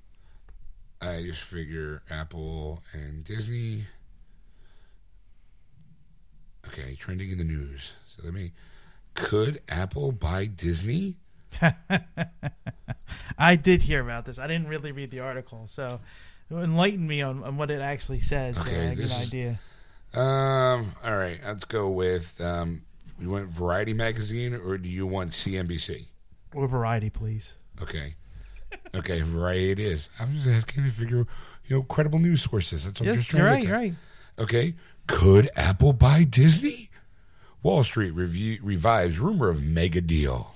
I just figure Apple and Disney. Okay, trending in the news. So let me. Could Apple buy Disney? I did hear about this. I didn't really read the article, so enlighten me on, on what it actually says. so Okay, I get an is- idea. Um. All right. Let's go with. Um, you want Variety magazine or do you want CNBC? Or variety, please. Okay. Okay, Variety it is. I'm just asking to figure, you know, credible news sources. That's what I'm just trying you're to right. get You're right. Okay. Could Apple buy Disney? Wall Street review, revives rumor of mega deal.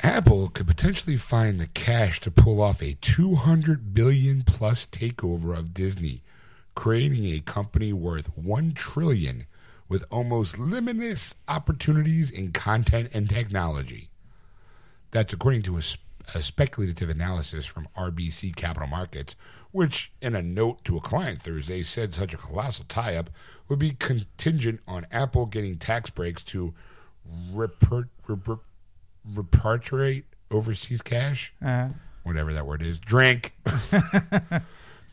Apple could potentially find the cash to pull off a 200 billion plus takeover of Disney, creating a company worth 1 trillion with almost limitless opportunities in content and technology. That's according to a, a speculative analysis from RBC Capital Markets, which, in a note to a client Thursday, said such a colossal tie up would be contingent on Apple getting tax breaks to repert, repert, repatriate overseas cash, Uh, whatever that word is. Drink.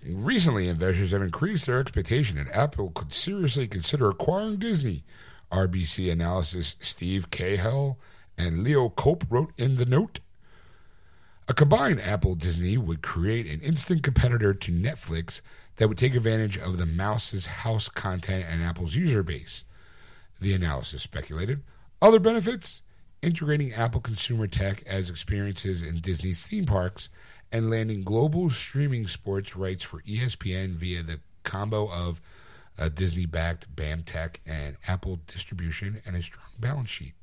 Recently, investors have increased their expectation that Apple could seriously consider acquiring Disney. RBC analysis Steve Cahall and Leo Kulp wrote in the note. A combined Apple Disney would create an instant competitor to Netflix that would take advantage of the Mouse's house content and Apple's user base. The analysis speculated. Other benefits integrating Apple consumer tech as experiences in Disney's theme parks and landing global streaming sports rights for ESPN via the combo of a Disney backed BAMTech and Apple distribution and a strong balance sheet.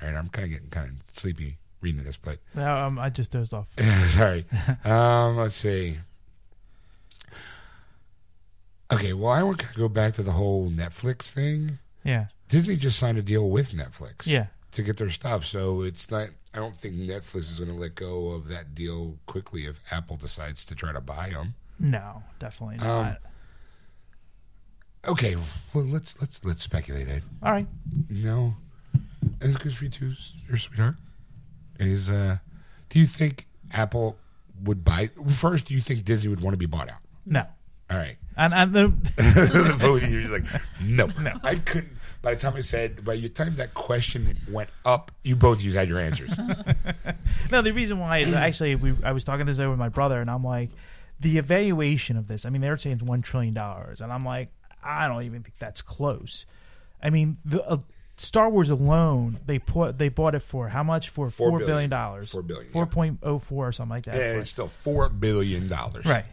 All right, I'm kind of getting kind of sleepy reading this, but No, um, I just dozed off. sorry. Um, let's see. Okay, well, I want to go back to the whole Netflix thing. Yeah, Disney just signed a deal with Netflix yeah. To get their stuff, so it's not. I don't think Netflix is going to let go of that deal quickly if Apple decides to try to buy them. No, definitely Um, not. Okay, well, let's let's let's speculate. Ed. All right. No, as good for you too, your sweetheart. Is uh, do you think Apple would buy? First, do you think Disney would want to be bought out? No. All right. And, and the, Both of you are like, no. no. I couldn't. By the time I said, by the time that question went up, you both you had your answers. no, the reason why is actually we, I was talking this over with my brother, and I'm like, the evaluation of this. I mean, they're saying it's one trillion dollars, and I'm like, I don't even think that's close. I mean, the uh, Star Wars alone, they put they bought it for how much? For Four four billion. billion dollars. Four billion. Four point oh four or something like that. Yeah, it's still four billion dollars, right.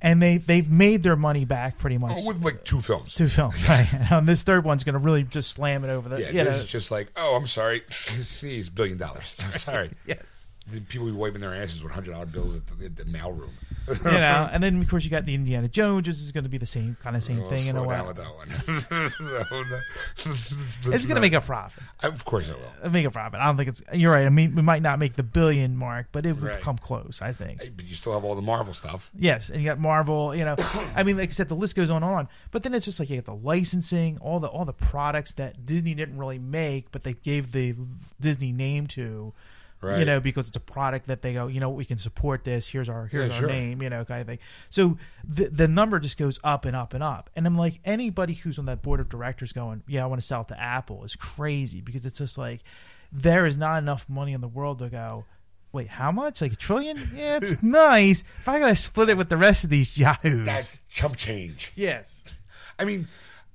And they they've made their money back pretty much. Oh, with like two films. Two films, right? And this third one's going to really just slam it over the. yeah, you this know, is just like, oh, I'm sorry, sneeze, billion dollars. I'm sorry. yes. The people be wiping their asses with hundred dollar bills at the, at the mailroom. You know, and then of course you got the Indiana Jones, which is going to be the same kind of same Oh, thing in a way. with that one. It's going to make a profit. Of course it will. It'll Make a profit. I don't think it's. You're right. I mean, we might not make the billion mark, but it would Right. come close. I think. Hey, but you still have all the Marvel stuff. Yes, and you got Marvel. You know, I mean, like I said, the list goes on and on. But then it's just like you got the licensing, all the all the products that Disney didn't really make, but they gave the Disney name to. Right. You know, because it's a product that they go, you know, we can support this. Here's our here's Yeah, our sure. name, you know, kind of thing. So the the number just goes up and up and up. And I'm like, anybody who's on that board of directors going, yeah, I want to sell it to Apple is crazy because it's just like there is not enough money in the world to go. Wait, how much? Like a trillion? Yeah, it's nice. If I gotta split it with the rest of these yahoos, That's chump change. yes. I mean,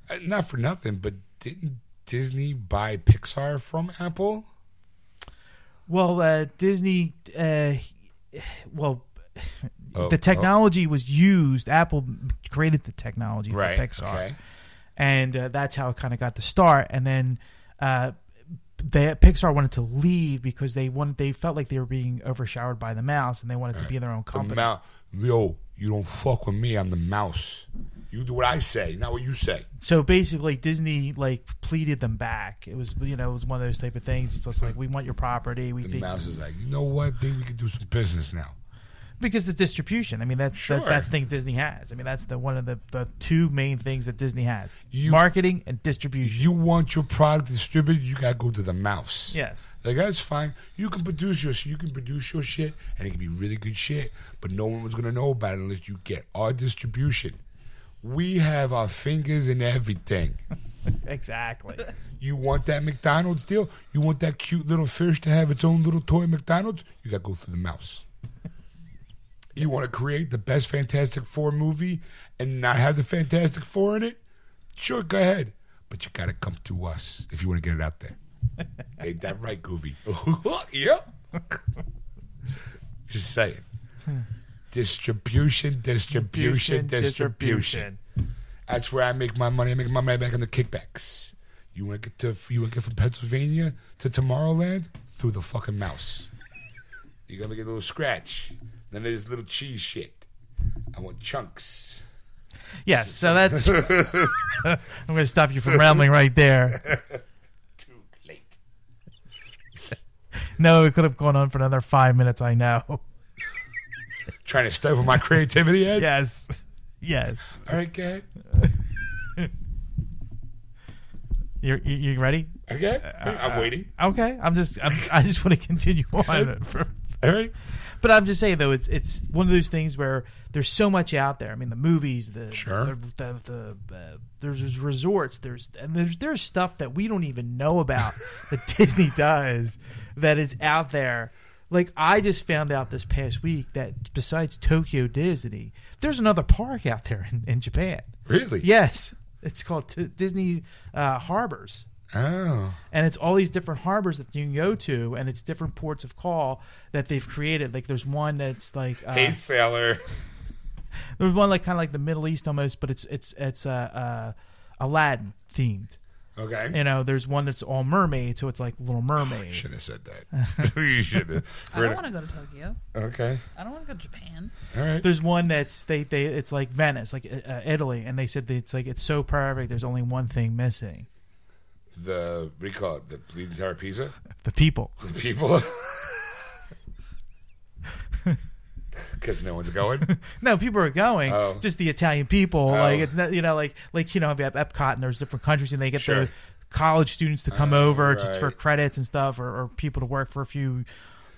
uh, not for nothing, but didn't Disney buy Pixar from Apple? Well, uh, Disney, uh, well, Oh, the technology was used. Apple created the technology for Pixar, Okay. and uh, that's how it kind of got the start. And then uh, they, Pixar wanted to leave because they wanted they felt like they were being overshadowed by the mouse, and they wanted to be in their own The company. mouse. Yo, you don't fuck with me. I'm the mouse. You do what I say, not what you say. So basically, Disney like pleaded them back. It was you know it was one of those type of things. It's just like we want your property. We The think mouse is like, you know what? Think we could do some business now. Because the distribution. I mean that's Sure. that, that's the thing Disney has. I mean that's the one of the, the two main things that Disney has: You- marketing and distribution. You want your product distributed, you gotta go to the mouse. yes, Like that's fine. You can produce your you can produce your shit, and it can be really good shit. But no one's gonna know about it unless you get our distribution. We have our fingers in everything. exactly. You want that McDonald's deal? You want that cute little fish to have its own little toy McDonald's? You gotta go through the mouse. You want to create the best Fantastic Four movie and not have the Fantastic Four in it? Sure, go ahead. But you gotta come to us if you want to get it out there. Ain't that right, Goofy? yep. Just saying. Hmm. Distribution, distribution, distribution. That's where I make my money. I make my money back on the kickbacks. You want to get to you want to get from Pennsylvania to Tomorrowland through the fucking mouse. You're gonna get a little scratch. Then there's little cheese shit. I want chunks. Yes, so that's. I'm going to stop you from rambling right there. Too late. No, it could have gone on for another five minutes. I know. Trying to stifle my creativity, Ed. Yes, yes. All right. You're you you ready? Okay, Uh, I'm waiting. Okay, I'm just I'm, I just want to continue on. For, All right. but I'm just saying though, it's it's one of those things where there's so much out there. I mean, the movies, the Sure. the, the, the uh, there's resorts, there's and there's there's stuff that we don't even know about that Disney does that is out there. Like I just found out this past week that besides Tokyo Disney, there's another park out there in, in Japan. Really? Yes, it's called t- Disney uh, Harbors, Oh. and it's all these different harbors that you can go to, and it's different ports of call that they've created. Like there's one that's like uh, Hey, sailor. there's one like kind of like the Middle East almost, but it's it's it's uh, uh, Aladdin themed. Okay. You know, there's one that's all mermaid, so it's like Little Mermaid. You Should have said that. you should have. I don't want to go to Tokyo. Okay. I don't want to go to Japan. All right. There's one that's they they it's like Venice, like uh, Italy, and they said that it's like it's so perfect. There's only one thing missing: The what do you call it? The Bleeding Tower Pizza. the people. The people. Because no one's going. No, people are going. Oh. Just the Italian people. Oh. Like it's not you know like like you know we have Epcot and there's different countries and they get Sure. the college students to come Oh, over just for credits and stuff, or, or people to work for a few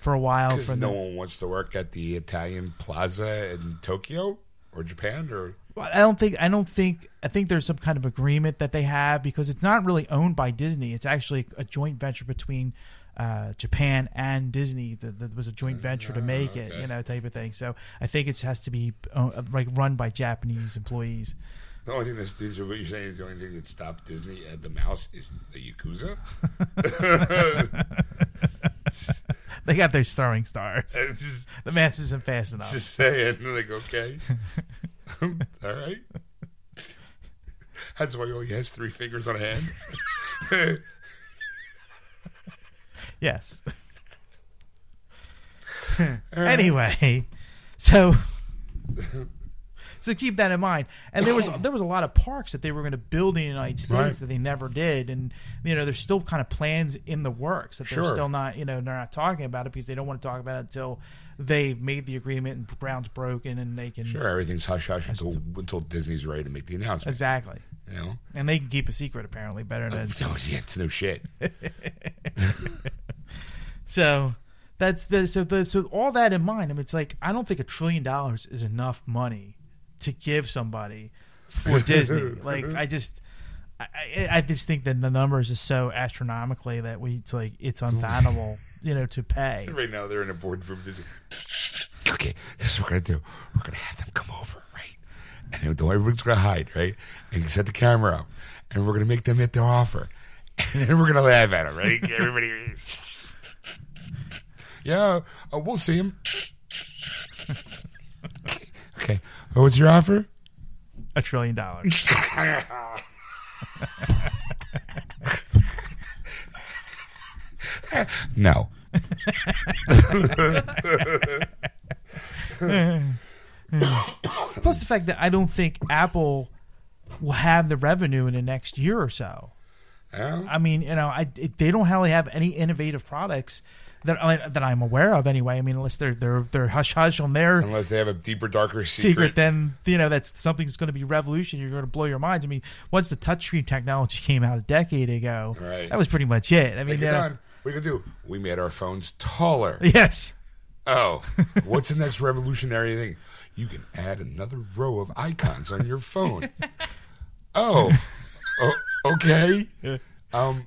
for a while. For no the, one wants to work at the Italian Plaza in Tokyo or Japan or. Well, I don't think I don't think I think there's some kind of agreement that they have because it's not really owned by Disney. It's actually a joint venture between uh, Japan and Disney. That, that was a joint venture to make it, okay. you know, type of thing. So I think it has to be uh, like run by Japanese employees. The only thing that's these are what you're saying is the only thing that stopped Disney at the mouse is the Yakuza. They got their throwing stars. Just, The mass isn't fast enough. just saying, like okay, all right. That's why he only has three fingers on a hand. Yes. anyway, so so keep that in mind. And there was there was a lot of parks that they were going to build in the United States Right. that they never did, and you know there's still kind of plans in the works that they're Sure. still not you know they're not talking about it because they don't want to talk about it until they've made the agreement and ground's broken and they can Sure, everything's hush hush until until Disney's ready to make the announcement. exactly. You know, And they can keep a secret apparently better than oh, yeah, it's no shit. So that's the so the so all that in mind. I mean, it's like I don't think a trillion dollars is enough money to give somebody for Disney. Like I just. I, I- I just think that the numbers are so astronomically that we it's like it's unfathomable, you know, to pay. Right now, they're in a boardroom. Okay, this is what we're gonna do. We're gonna have them come over, right? And don't everyone's gonna hide, right? And you set the camera up, and we're gonna make them hit their offer, and then we're gonna laugh at them, right? Everybody. Yeah, uh, we'll see him. okay. okay. Oh, what's your offer? A trillion dollars. No. Plus the fact that I don't think Apple will have the revenue in the next year or so. Yeah. I mean, you know, I it, they don't really have any innovative products that I, that I'm aware of anyway. I mean, unless they're they're they're hush hush on their Unless they have a deeper, darker secret, secret. then you know that's something that's going to be revolution. You're going to blow your minds. I mean, once the touchscreen technology came out a decade ago, Right. that was pretty much it. I mean, you're uh, done. What are you gonna do? We made our phones taller. yes, Oh, what's the next revolutionary thing? You can add another row of icons on your phone. Oh, oh okay. Um,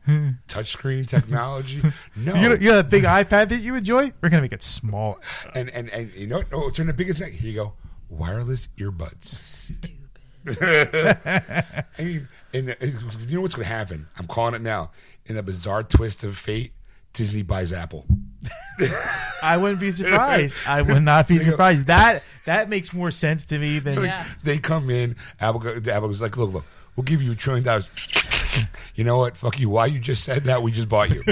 touchscreen technology. No, you know, you know that big iPad that you enjoy. We're going to make it small. and and and you know, what? oh, it's in the biggest thing. Here you go, wireless earbuds. Stupid. I mean, and you know what's going to happen? I'm calling it now. In a bizarre twist of fate, Disney buys Apple. I wouldn't be surprised. I would not be surprised. That that makes more sense to me than Like, Yeah. They come in. Apple, go- Apple was like, "Look, look, we'll give you a trillion dollars." You know what? Fuck you. Why you just said that? We just bought you.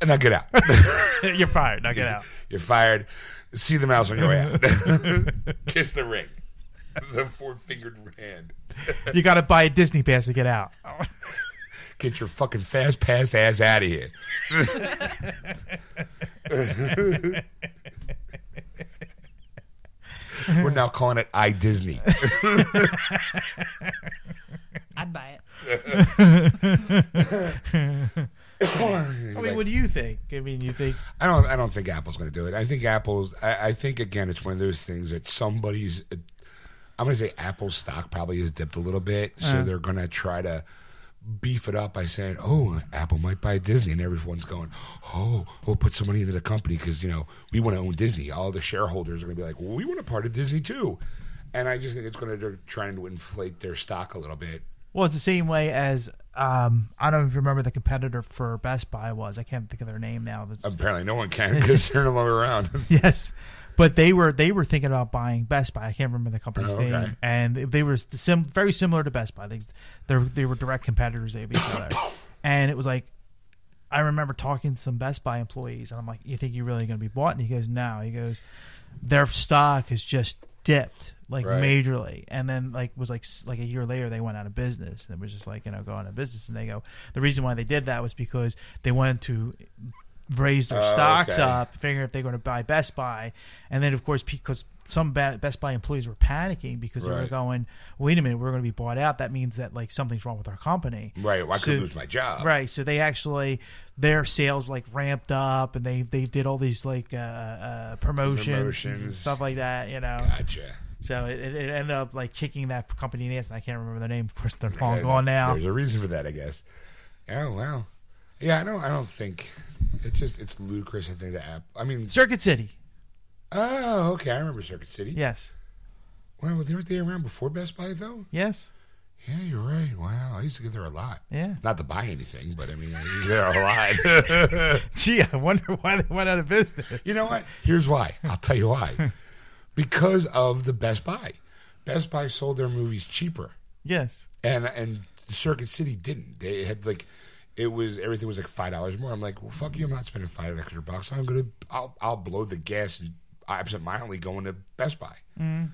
and now get out. you're fired. Now get out. You're fired. See the mouse on your way out. Kiss the ring. The four fingered hand. You got to buy a Disney pass to get out. Get your fucking fast pass ass out of here. We're now calling it iDisney. I'd buy it. I mean, what do you think? I mean, you think I don't. I don't think Apple's going to do it. I think Apple's. I, I think again, it's one of those things that somebody's. I'm going to say Apple's stock probably has dipped a little bit, so Uh. they're going to try to beef it up by saying, "Oh, Apple might buy Disney," and everyone's going, "Oh, we'll put some money into the company because you know we want to own Disney." All the shareholders are going to be like, "Well, we want a part of Disney too," and I just think it's going to they're trying to inflate their stock a little bit. Well, it's the same way as um, I don't even remember the competitor for Best Buy was. I can't think of their name now. But Apparently, no one can because they're no longer around. yes, but they were they were thinking about buying Best Buy. I can't remember the company's Oh, okay. name, and they were sim- very similar to Best Buy. They they they were direct competitors of each other, and it was like. I remember talking to some Best Buy employees, and I'm like, "You think you're really going to be bought?" And he goes, "No." He goes, "Their stock is just dipped like Right. majorly, and then like was like like a year later they went out of business. And it was just like you know going out of business, and they go. The reason why they did that was because they wanted to raise their Oh, stocks okay. up, figuring if they're going to buy Best Buy, and then of course because some Best Buy employees were panicking because they were going, "Wait a minute, we're going to be bought out. That means that like something's wrong with our company." right? Well, I So- could lose my job. Right, so they actually their sales like ramped up, and they they did all these like uh, uh, promotions, and stuff like that. You know, Gotcha. so it, it ended up like kicking that company in the ass. And I can't remember their name. Of course, they're long gone now. There's a reason for that, I guess. Oh wow. Yeah, I don't. I don't think it's just it's ludicrous. I think the app. I mean, Circuit City, oh, okay. I remember Circuit City. yes, Wow, well, weren't they around before Best Buy though? yes, Yeah, you're right. Wow, I used to get there a lot. yeah. Not to buy anything, but I mean, I used to get there a lot. Gee, I wonder why they went out of business. you know what? Here's why. I'll tell you why. Because of the Best Buy. Best Buy sold their movies cheaper. Yes, and and Circuit City didn't. They had like it was everything was like five dollars more. I'm like, well, fuck you. I'm not spending five extra bucks. I'm gonna I'll I'll blow the gas and absentmindedly going to Best Buy. Mm-hmm.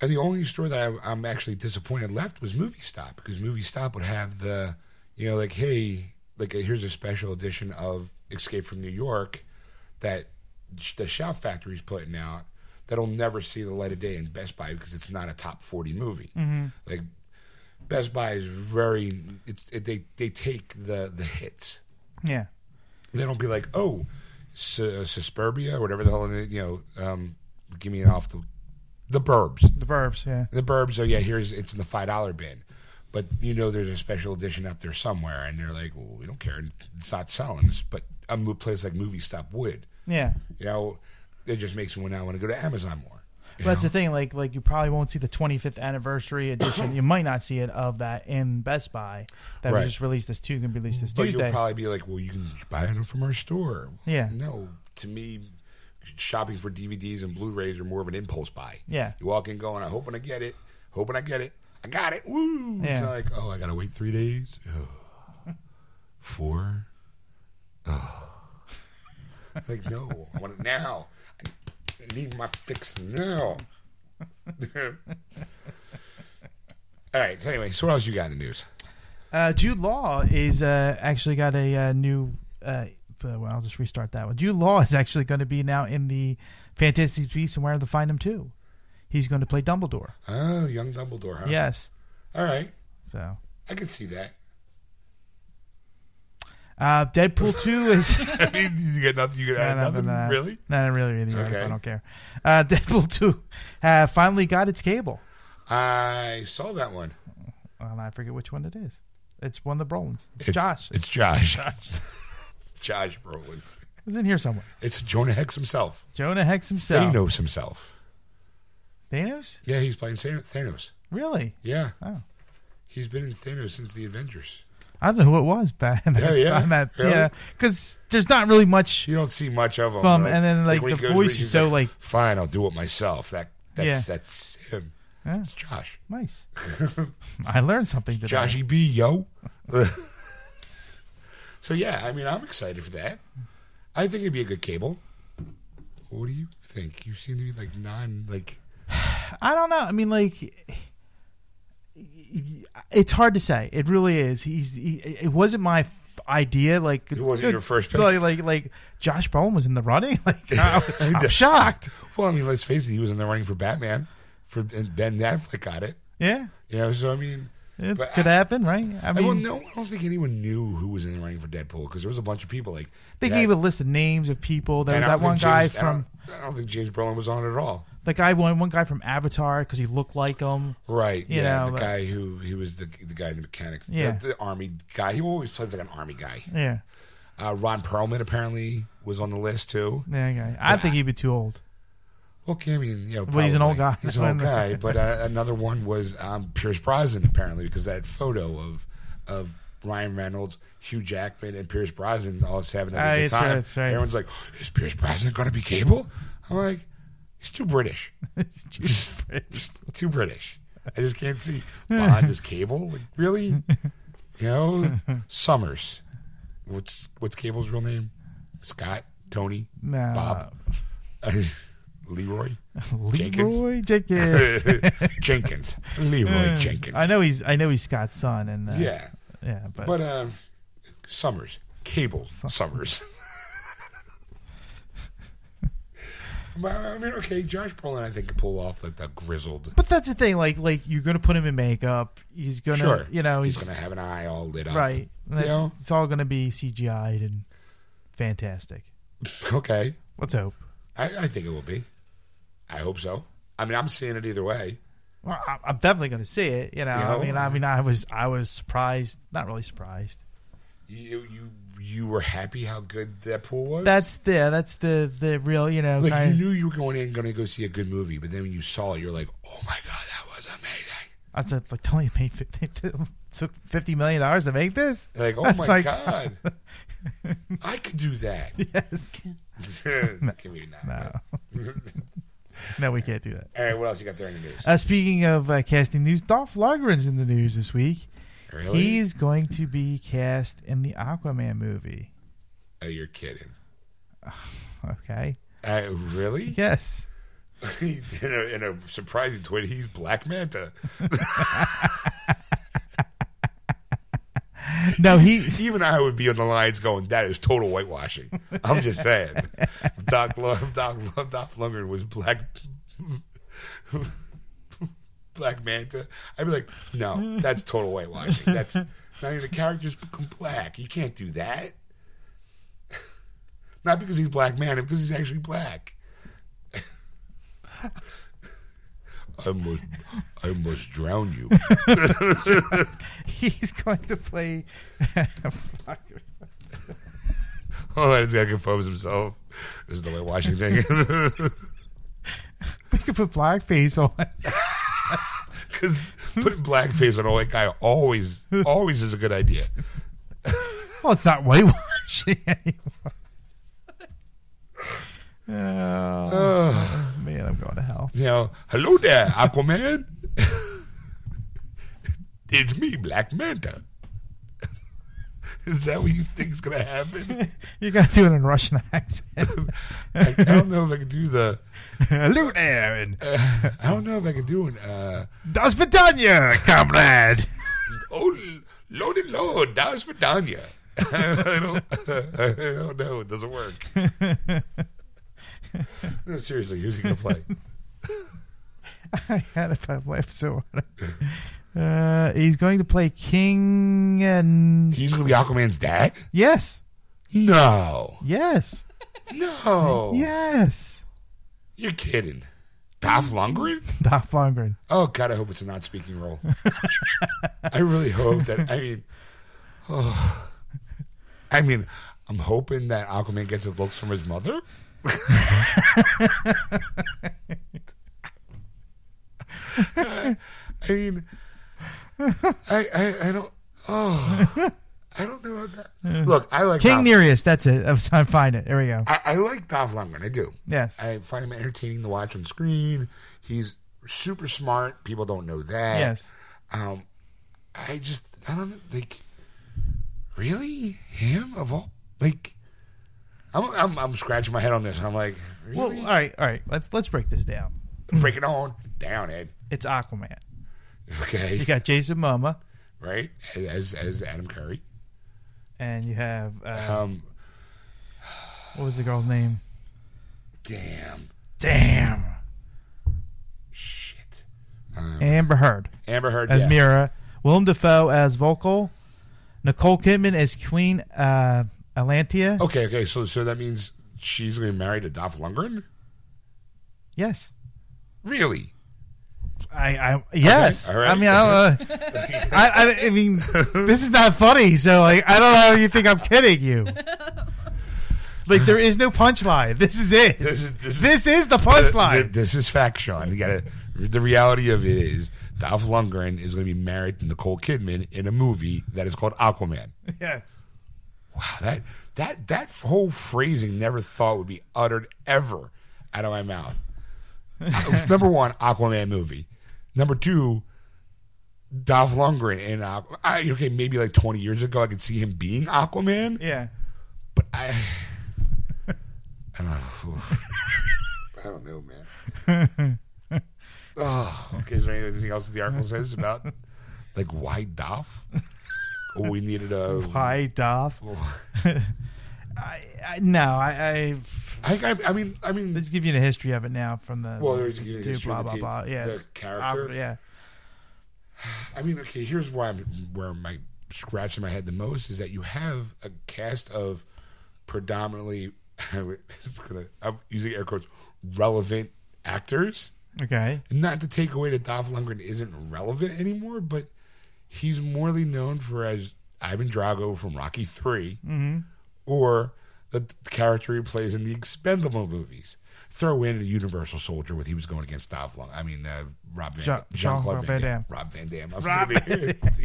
And the only store that I, I'm actually disappointed left was Movie Stop because Movie Stop would have the you know like hey like here's a special edition of Escape from New York that the Shout Factory's putting out that'll never see the light of day in Best Buy because it's not a top 40 movie. Like Best Buy is very it's, it, they they take the the hits. yeah, They don't be like, "Oh, Su- or whatever the hell you know, um give me an off the the Burbs. the Burbs. Yeah, The Burbs, oh yeah, here's it's in the five dollar bin. But you know there's a special edition out there somewhere and they're like, well, we don't care. It's not selling. But a place like Movie Stop would. yeah. You know, it just makes me now want to go to Amazon more. But that's the thing. Like, like you probably won't see the 25th anniversary edition. you might not see it of that in Best Buy. That Right. was just released this two. Going to be released this But Tuesday. you'll probably be like, well, you can buy it from our store. Yeah. No, to me, shopping for DVDs and Blu-rays are more of an impulse buy. Yeah. You walk in going, I'm hoping I get it, hoping I get it, I got it. Woo! It's Yeah. not like, oh, I gotta wait three days. Ugh. Four. Oh. like no, I want it now. I need my fix now. All right. So anyway, so what else you got in the news? Uh, Jude Law is uh, actually got a uh, new. Uh, well, I'll just restart that one. Jude Law is actually going to be now in the Fantastic Beasts and Where to Find Him too. He's going to play Dumbledore. Oh, young Dumbledore. Huh? Yes. All right. So I can see that. uh, Deadpool two is. I mean, you get nothing. You get No, no, nothing. no, no. Really? No, no, really, really. Okay. I don't care. Uh, Deadpool two uh, finally got its cable. I saw that one. Well, I forget which one it is. It's one of the Brolins. It's, It's Josh. It's Josh. Josh Brolin. It's in here somewhere. It's Jonah Hex himself. Jonah Hex himself. Thanos himself. Thanos? Yeah, he's playing Thanos. Really? Yeah. Oh. He's been in Thanos since the Avengers. I don't know who it was back. in Yeah, that- yeah. that, Really? yeah. Because there's not really much. You don't see much of him. From- but, and then, like, he the voice is so, like- fine. I'll do it myself. That that's Yeah. that's him. Yeah, It's Josh. nice. I learned something today. Joshy B, yo. so yeah, I mean, I'm excited for that. I think it'd be a good cable. What do you think? You seem to be like non like. I don't know. I mean, like, it's hard to say. It really is. He's. He, it wasn't my f- idea. Like, It wasn't your first pick? Like, like, like Josh Brolin was in the running. Like, I, I'm shocked. Well, I mean, let's face it. He was in the running for Batman. For and Ben Affleck got it. Yeah, You know, so I mean, it could I- happen, right? I mean, well, no, I don't think anyone knew who was in the running for Deadpool because there was a bunch of people like they that- gave a list of names of people. There was that one think guy James- I from. don't, I don't think James Brolin was on it at all. The guy, one one guy from Avatar, because he looked like him. Right. You yeah. know, the but- guy who he was the the guy in the mechanic. Yeah. The, the army guy. He always plays like an army guy. Yeah, Uh, Ron Perlman apparently was on the list too. yeah. Guy. I think he'd be too old. Okay, I mean, you know, But he's an old guy. He's an old guy. But uh, another one was um, Pierce Brosnan apparently because that photo of of Ryan Reynolds, Hugh Jackman, and Pierce Brosnan all having a Ah, good time. right, right. Everyone's like, "Is Pierce Brosnan going to be Cable?" I'm like, "He's too British. It's too Just- British. too British. I just can't see Bond as Cable. Like, really? You know, Summers. What's what's Cable's real name? Scott, Tony, No. Bob, Leroy, Leroy Jenkins. Jenkins, Leroy Jenkins. I know he's. I know he's Scott's son, and uh, Yeah, yeah, but, but uh, Summers, Cable, Summers. I mean, okay, Josh Brolin, I think, can pull off like the grizzled. but that's the thing. Like, like you're gonna put him in makeup. He's gonna, Sure, you know, he's he's, gonna have an eye all lit up. right. And That's, know? It's all gonna be CGI'd and fantastic. Okay, Let's hope. I, I think it will be. I hope so. I mean, I'm seeing it either way. Well, I'm definitely gonna see it. You know, You know? I mean, I mean, I was, I was surprised. Not really surprised. You you you were happy how good that pool was. That's the, that's the, the real, you know, like you knew you were going in going to go see a good movie, but then when you saw it, you're like, oh my god, that was amazing. I said, like, tell you made 50, took fifty million dollars to make this. Like, oh my like- god, I could do that. Yes. Maybe not. No. No, we can't do that. All right, what else you got there in the news? Uh, speaking of uh, casting news, Dolph Lundgren's in the news this week. really? He's going to be cast in the Aquaman movie. oh, you're kidding. Okay. Uh, really? Yes. in, a, in a surprising twist, he's Black Manta. No, he. Even I would be on the lines going, "That is total whitewashing." I'm just saying. Doc Love, Doc Love, Doc Lundgren was black, Black Manta. I'd be like, "No, that's total whitewashing. That's not even the characters become black. You can't do that." Not because he's Black Manta, because he's actually black. I must, I must drown you. He's going to play. Oh, he's got to compose himself. This is the whitewashing thing. we could put blackface on. Because putting blackface on a white guy always, always is a good idea. Well, it's not whitewashing anymore. Oh, man, I'm going to hell. You know, hello there, Aquaman. it's me, Black Manta. Is that what you think's gonna happen? You got to do it in Russian accent. I, I don't know if I can do the. Hello there, and Uh, I don't know if I can do an. Uh, Das Vidanya, comrade. oh, loaded load, that was for I don't, I don't know. It doesn't work. No, seriously, who's he gonna play? I had if I left so hard. Uh, he's going to play King and He's gonna be Aquaman's dad? yes, No, yes, no. yes. You're kidding. Dolph Lundgren? Dolph Lundgren. Oh God, I hope it's a non-speaking role. I really hope that. I mean, oh, I mean, I'm hoping that Aquaman gets his looks from his mother. I mean, I, I I don't. Oh, I don't know about that. Look, I like King Dolph, Nereus. That's it. I was trying to find it. There we go. I, I like Dolph Lundgren. I do. Yes. I find him entertaining to watch on screen. He's super smart. People don't know that. Yes. Um, I just I don't know, like really him of all like I'm I'm, I'm scratching my head on this. I'm like Well, all right, all right. Let's let's break this down. break it on down Ed. It's Aquaman. Okay. You okay got Jason Momoa, right as as Adam Curry. And you have uh, um what was the girl's name? damn. Damn, shit. Um, Amber Heard. Amber Heard as yeah. Mera, Willem Dafoe as Vulko, Nicole Kidman as Queen uh, Atlantia. okay okay so so that means she's gonna be married to Dolph Lundgren Yes, Really? I, I yes. right. I mean, I, uh, I, I, mean, this is not funny. So like, I don't know how you think I'm kidding you. Like, there is no punchline. This is it. This is this is, This is the th- th- punchline. This is fact, Shawn. You gotta. The reality of it is, Dolph Lundgren is going to be married to Nicole Kidman in a movie that is called Aquaman. Yes. Wow, that that that whole phrasing never thought would be uttered ever out of my mouth. Number one, Aquaman movie. Number two, Dolph Lundgren in Aqu- I, okay, maybe like twenty years ago, I could see him being Aquaman, Yeah. but I, I don't know. I don't know, man. Oh, okay. Is there anything else the article says about like why Dolph? We needed a. Hi, Dolph. I, I no, I, I I, I, mean, I mean, let's give you the history of it now from the Well, there's the history blah of the blah blah. Yeah, the character. Yeah. I mean, okay. Here's why I'm where I'm my scratching my head the most is that you have a cast of predominantly, gonna, I'm using air quotes, relevant actors. Okay. Not to take away that Dolph Lundgren isn't relevant anymore, but he's morely known for as Ivan Drago from Rocky 3 Mm-hmm. or the, character he plays in the Expendable movies. Throw in a Universal Soldier with he was going against Lundgren. I mean, uh, Rob Van, Jean- Jean-Claude Jean-Claude Van Van Damme. Damme. Rob Van Dam. Rob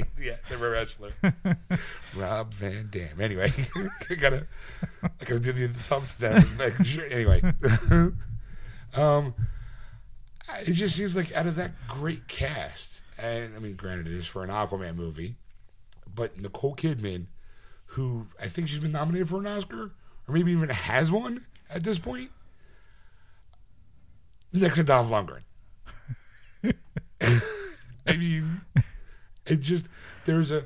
yeah, the wrestler. Rob Van Dam. Anyway, I gotta, I gotta do the thumbs down. Anyway, um, it just seems like out of that great cast, and I mean, granted, it is for an Aquaman movie, but Nicole Kidman, who I think she's been nominated for an Oscar, or maybe even has one at this point, next to Dolph Lundgren. I mean, it just there's a,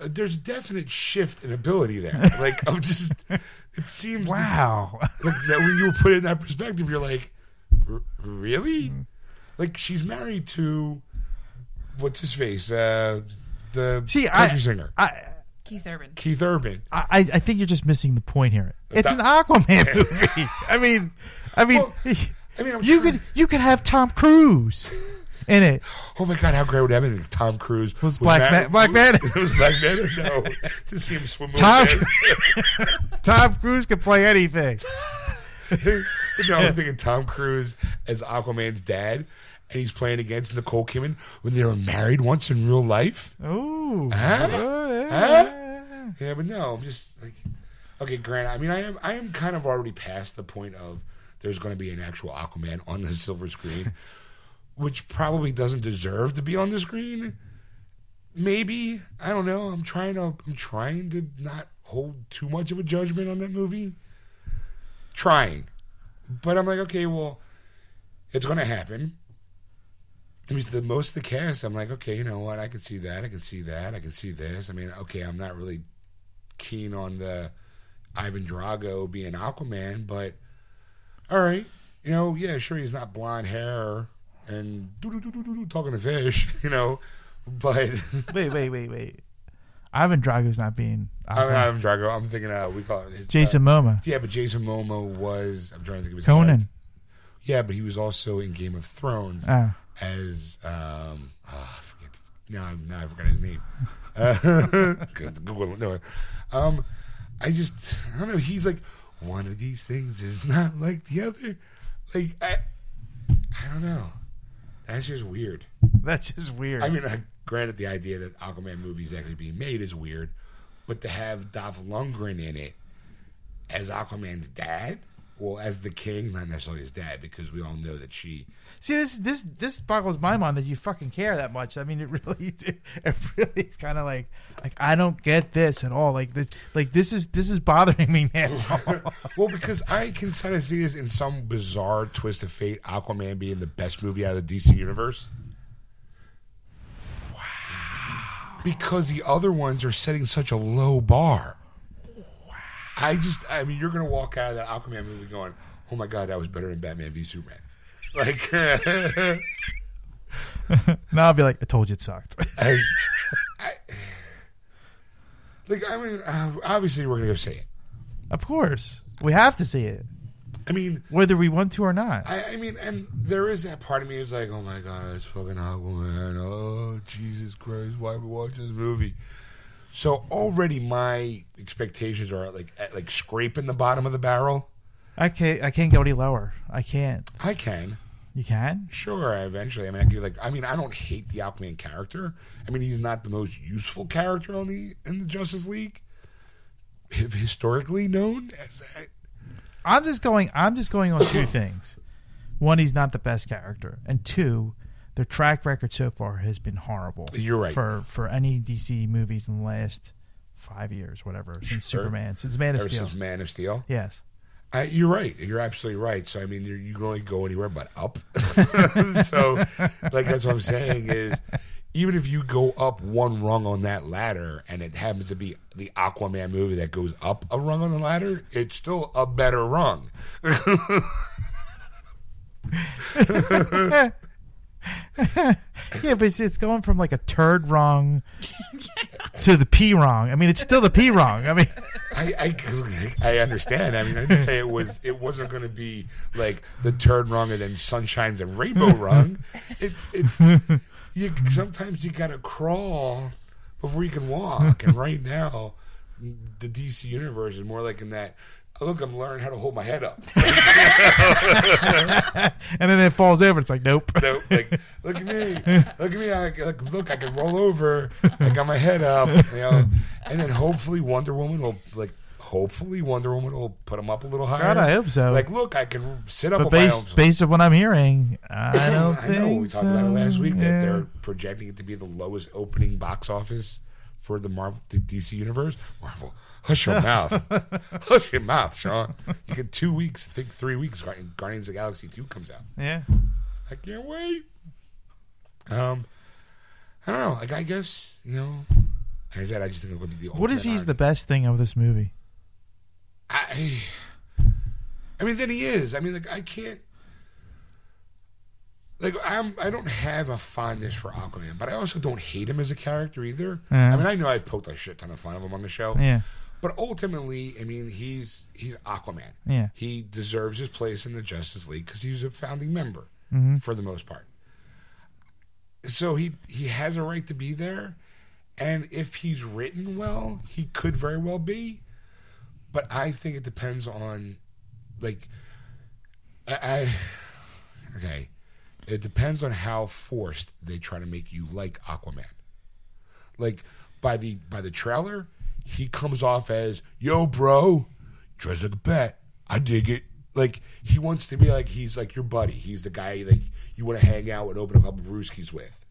a, there's a definite shift in ability there. Like I'm just, it seems Wow. like that when you put it in that perspective, you're like, "R- really? Like she's married to what's his face, uh, the See, country I, singer I, Keith Urban. Keith Urban. I, I think you're just missing the point here. It's an Aquaman movie. I mean, I mean, Well, I mean, I'm you trying- could you could have Tom Cruise in it. Oh my god, how great would that have been if Tom Cruise Was Black mar- Man- Black Man- It was Black Man. No, to see him swim. Tom- Tom. Tom Cruise can play anything. but no, I'm thinking Tom Cruise as Aquaman's dad, and he's playing against Nicole Kidman when they were married once in real life. Huh? Oh, Huh? yeah. Yeah, but no, I'm just like, okay, Grant. I mean, I am, I am kind of already past the point of there's going to be an actual Aquaman on the silver screen, which probably doesn't deserve to be on the screen. Maybe I don't know. I'm trying to, I'm trying to not hold too much of a judgment on that movie. Trying, but I'm like, okay, well, it's going to happen. I mean, the most of the cast, I'm like, okay, you know what? I can see that. I can see that. I can see this. I mean, okay, I'm not really keen on the Ivan Drago being Aquaman, but all right, you know, yeah, sure, he's not blonde hair and talking to fish, you know, but Wait, wait, wait, wait. Ivan Drago's not being I'm not Ivan Drago. I'm thinking, uh, we call it his, Jason uh, Momoa. yeah, but Jason Momoa was. I'm trying to think of his Conan. Yeah, but he was also in Game of Thrones. Oh. As um oh, I forget now now I forgot his name. Uh, Google. No, um, I just I don't know. He's like one of these things is not like the other. Like I I don't know. That's just weird. That's just weird. I mean, I, granted, the idea that Aquaman movies actually being made is weird, but to have Dolph Lundgren in it as Aquaman's dad, well, as the king, not necessarily his dad, because we all know that she See, this this this boggles my mind that you fucking care that much. I mean, it really, it really is kind of like, like I don't get this at all. Like this, like this is this is bothering me now. well, because I can kind of see this in some bizarre twist of fate, Aquaman being the best movie out of the DC universe. Wow. Because the other ones are setting such a low bar. I just, I mean, you're going to walk out of that Aquaman movie going, oh my God, that was better than Batman v Superman. Like, now I'll be like, I told you it sucked. I, I, like, I mean, uh, obviously we're going to go see it. of course, we have to see it. I mean, whether we want to or not. I, I mean, and there is that part of me who's like, oh my god, it's fucking Aquaman. Oh Jesus Christ, why are we watching this movie? So already my expectations are like at, like scraping the bottom of the barrel. I can't. I can't go any lower. I can't. I can. You can. Sure, eventually. I mean, I could like. I mean, I don't hate the Aquaman character. I mean, he's not the most useful character on the in the Justice League, historically known as that. I'm just going. I'm just going on two things. One, he's not the best character, and two, their track record so far has been horrible. You're right. for for any DC movies in the last five years, whatever, since Sure. Superman, since Man of Ever Steel. since Man of Steel. Yes. I, you're right. You're absolutely right. So I mean, you're, you can only go anywhere but up. so, like that's what I'm saying is, even if you go up one rung on that ladder, and it happens to be the Aquaman movie that goes up a rung on the ladder, it's still a better rung. Yeah, but it's, it's going from like a turd wrong to the P wrong. I mean, it's still the P wrong. I mean, I, I, I understand. I mean, I didn't say it was. It wasn't going to be like the turd wrong and then sunshines and rainbow rung. It, it's you. Sometimes you got to crawl before you can walk. And right now, the DC universe is more like in that. Look, I'm learning how to hold my head up. and then it falls over. It's like, nope. No, like, look at me, look at me. I, like, look, I can roll over. I got my head up, you know. And then hopefully Wonder Woman will like. Hopefully Wonder Woman will put him up a little higher. God, I hope so. Like, look, I can sit up but on my own. based based on what I'm hearing, I don't I think. know we talked about it last week Yeah. that they're projecting it to be the lowest opening box office for the Marvel the DC universe. Marvel, hush your mouth, hush your mouth, Shawn. You get two weeks, I think three weeks. Guardians of the Galaxy two comes out. yeah. I can't wait. Um, I don't know. Like I guess you know. Like I said, I just think it would be the. What if he's the best thing of this movie? I, I mean, then he is. I mean, like I can't. Like I'm, I don't have a fondness for Aquaman, but I also don't hate him as a character either. I mean, I know I've poked a shit ton of fun of him on the show, Yeah. But ultimately, I mean, he's he's Aquaman. Yeah. he deserves his place in the Justice League because he's a founding member Mm-hmm. for the most part. So he he has a right to be there, and if he's written well, he could very well be. But I think it depends on, like, I, I okay, it depends on how forced they try to make you like Aquaman. Like by the by the trailer, he comes off as yo, bro, dress like a bat. I dig it. Like he wants to be like he's like your buddy. He's the guy like you want to hang out and open a couple brewskis with.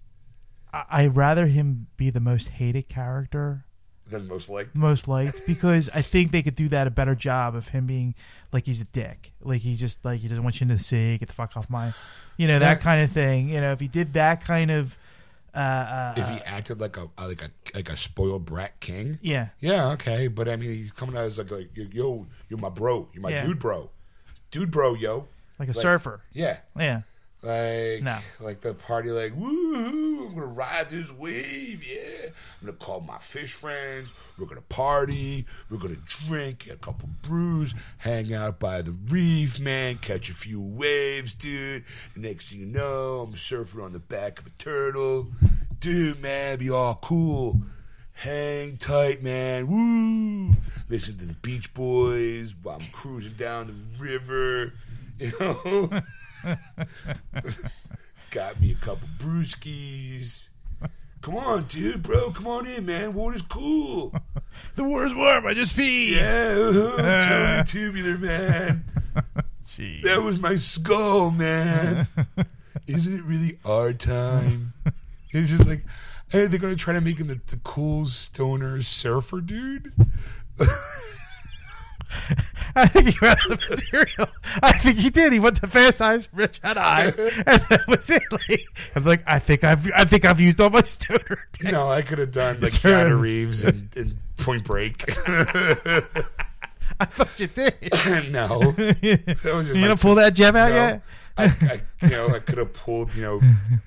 I- I'd rather him be the most hated character, Than most liked. most liked, because I think they could do that a better job of him being like he's a dick, like he's just like he doesn't want you to see, get the fuck off my, you know, that Yeah. kind of thing. You know, if he did that kind of, uh, uh, If he acted like a like a like a spoiled brat king, yeah, yeah, okay. But I mean, he's coming out as like, like yo, you're my bro, you're my Yeah. dude, bro, dude, bro, yo, like a Like- surfer, yeah. yeah, Like, No. like the party, like, woohoo, I'm gonna ride this wave, yeah. I'm gonna call my fish friends. We're gonna party. We're gonna drink a couple brews, hang out by the reef, man, catch a few waves, dude. Next thing you know, I'm surfing on the back of a turtle. Dude, man, be all cool. Hang tight, man. Woo! Listen to the Beach Boys while I'm cruising down the river. You know? Got me a couple brewskis. Come on, dude, bro. Come on in, man. Water's cool. the water's warm. I just pee. Yeah, uh-huh, totally tubular, man. Jeez. That was my skull, man. Isn't it really our time? It's just like, hey, they're going to try to make him the, the cool stoner surfer dude. I think he ran out of material. I think he did. He went to Fast Times, Ridgemont High, and that was it. Like, I was like, I think I've, I think I've used all my stoner. I could have done like Sure. Keanu Reeves and, and Point Break. I thought you did. no, that was You my gonna pull that gem out No. yet? I, I, you know, I could have pulled, you know,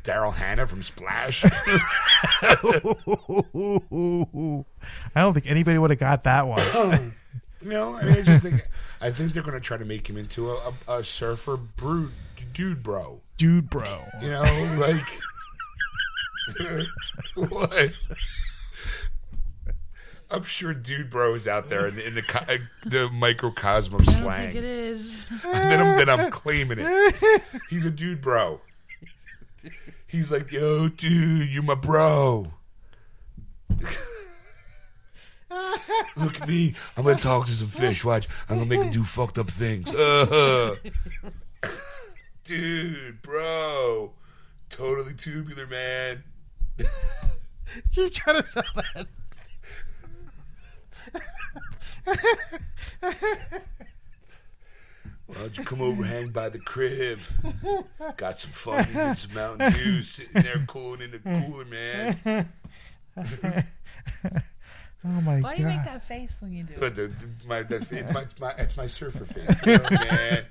Daryl Hannah from Splash. I don't think anybody would have got that one. You know, I mean, I just think I think they're going to try to make him into a, a, a surfer brood dude, bro. Dude, bro. You know, like what? I'm sure dude bro is out there in the in the, uh, the microcosm of slang. think it is. then I'm then I'm claiming it. He's a dude bro. He's like, yo, dude, you're my bro. Look at me. I'm gonna talk to some fish. Watch. I'm gonna make them do fucked up things. Uh, dude, bro. Totally tubular, man. You trying to sell that? Why don't you come over, hang by the crib? Got some fun, and some Mountain Dew, sitting there cooling in the cooler, man. Oh my Why do you make that face when you do it? But the, the, my, the, it's my, my, it's my surfer face. Yo, man.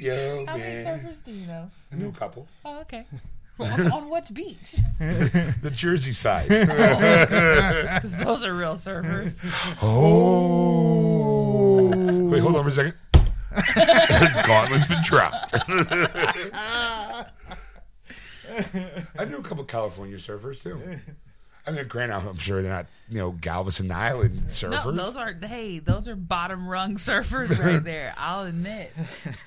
Yo, How many surfers do you know? I knew a couple. Oh, okay. on, on which beach? The Jersey side. Oh, because those are real surfers. oh. Wait, hold on for a second. Gauntlet's been dropped. I knew a couple California surfers too. I mean, granted, I'm sure they're not, you know, Galveston Island surfers. No, those are hey, those are bottom rung surfers right there. I'll admit.